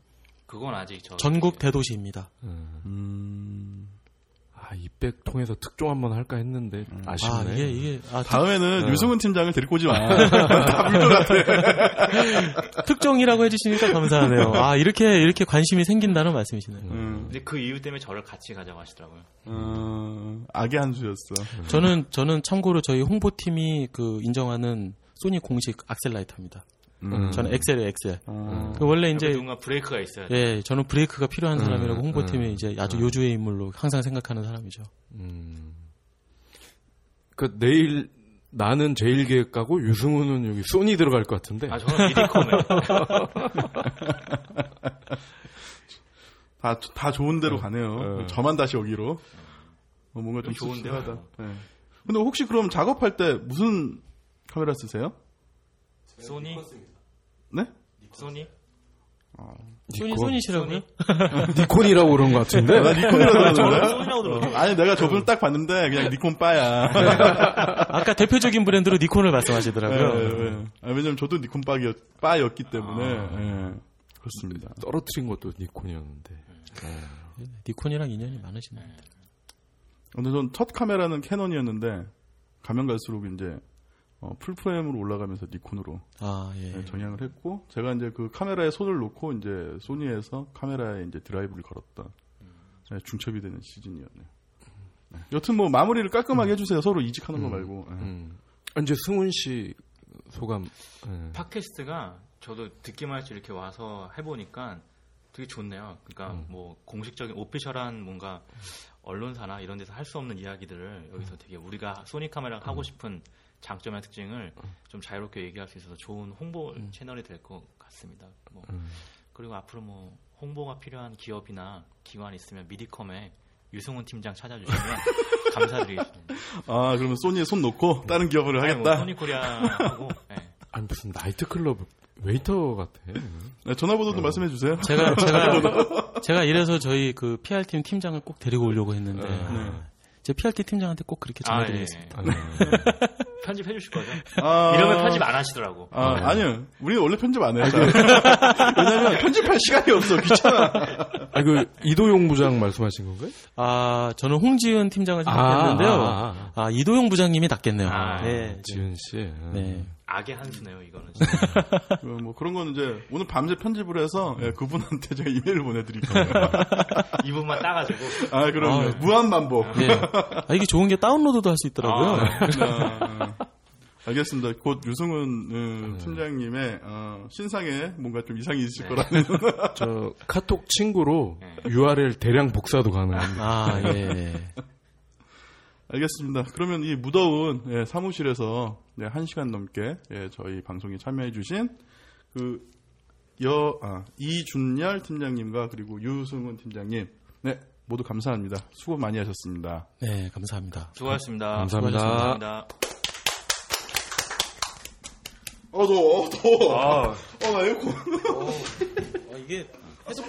그건 아직 저 전국 대도시입니다. 음. 음, 아 이백 통해서 특종 한번 할까 했는데 아쉽네. 아 이게 이게 아, 다음에는 어. 유승훈 팀장을 데리고 오지 마. 다 물것 같아. 특, 특종이라고 해주시니까 감사하네요. 아 이렇게 이렇게 관심이 생긴다는 말씀이시네요. 음, 근데 그 이유 때문에 저를 같이 가져가시더라고요. 어, 악의 한 수였어. 저는 저는 참고로 저희 홍보팀이 그 인정하는 소니 공식 악셀라이터입니다. 음. 저는 엑셀이에요, 엑셀. 어, 그 원래 이제 누군가 브레이크가 있어야 돼. 예, 저는 브레이크가 필요한 음, 사람이라고 홍보팀에 음, 이제 아주 음. 요주의 인물로 항상 생각하는 사람이죠. 음. 그 내일 나는 제일 계획 가고 유승우는 여기 소니 들어갈 것 같은데. 아 저는 미디컴에 다, 다 좋은 데로 가네요. 어. 저만 다시 여기로. 어, 뭔가 좀 좋은데 씁쓸하다. 네. 근데 혹시 그럼 작업할 때 무슨 카메라 쓰세요? 소니 네? 소니 소니 니콘. 소니시라고요? 니콘이라고 그런 것 같은데. 나 니콘이라고 들었죠. 아니, 내가 저분 딱 봤는데, 그냥 니콘 빠야. 아까 대표적인 브랜드로 니콘을 말씀하시더라고요. 네, 네. 아, 왜냐면 저도 니콘 빠였, 빠였기 때문에, 예. 그렇습니다. 떨어뜨린 것도 니콘이었는데. 니콘이랑 인연이 많으시네요. 근데 전 첫 카메라는 캐논이었는데, 가면 갈수록 이제, 어, full frame으로 올라가면서 니콘으로 아 예. 네, 전향을 했고, 제가 이제 그 카메라에 손을 놓고, 이제 소니에서 카메라에 이제 드라이브를 걸었던, 네, 중첩이 되는 시즌이었네요. 네. 여튼 뭐 마무리를 깔끔하게 해주세요. 서로 이직하는 거 말고. 예. 음. 아, 이제 승훈 씨 소감. 예. 팟캐스트가 저도 듣기만 하지 이렇게 와서 해보니까 되게 좋네요. 그러니까 음. 뭐 공식적인 오피셜한 뭔가 언론사나 이런 데서 할 수 없는 이야기들을 여기서 되게 우리가 소니 카메라가 하고 싶은 장점이나 특징을 좀 자유롭게 얘기할 수 있어서 좋은 홍보 채널이 될 것 같습니다. 뭐 그리고 앞으로 뭐 홍보가 필요한 기업이나 기관이 있으면 미디컴에 유승훈 팀장 찾아주시면 감사드리겠습니다. 아, 그러면 소니에 손 놓고 다른 기업을 아니, 뭐 하겠다. 소니 코리아하고 예. 아니 무슨 나이트클럽 웨이터 같아. 네, 전화번호도 말씀해 주세요. 제가 제가 제가 이래서 저희 그 PR 팀 팀장을 꼭 데리고 오려고 했는데 네. 제 PR 팀 팀장한테 꼭 그렇게 아, 예, 전해드리겠습니다. 예. 편집해 주실 거죠? 아, 이러면 편집 안 하시더라고. 아, 아니요. 우리는 원래 편집 안 해요. 잘. 왜냐면 편집할 시간이 없어. 귀찮아. 아, 그 이도용 부장 말씀하신 건가요? 아 저는 홍지은 팀장을 생각했는데요. 아, 아, 아, 아. 이도용 부장님이 낫겠네요. 아, 네, 지은 씨. 네. 악의 한수네요, 이거는. 진짜. 그뭐 그런 거는 이제 오늘 밤새 편집을 해서 예, 그분한테 제가 이메일을 보내드릴게요. 이분만 따가지고. 아, 그럼 아, 무한 반복. 네. 아, 이게 좋은 게 다운로드도 할 수 있더라고요. 아, 알겠습니다. 곧 유승훈 어, 팀장님의 어, 신상에 뭔가 좀 이상이 있을 네. 거라는. 저 카톡 친구로 네. URL 대량 복사도 가능합니다. 아, 예. 알겠습니다. 그러면 이 무더운 예, 사무실에서 네, 한 시간 넘게 예, 저희 방송에 참여해주신 그 여, 아, 이준열 팀장님과 그리고 유승훈 팀장님, 네, 모두 감사합니다. 수고 많이 하셨습니다. 네, 감사합니다. 수고하셨습니다. 감사합니다. 수고하셨습니다. 어, 더워, 어, 더워. 어, 나 에어컨. 이게 계속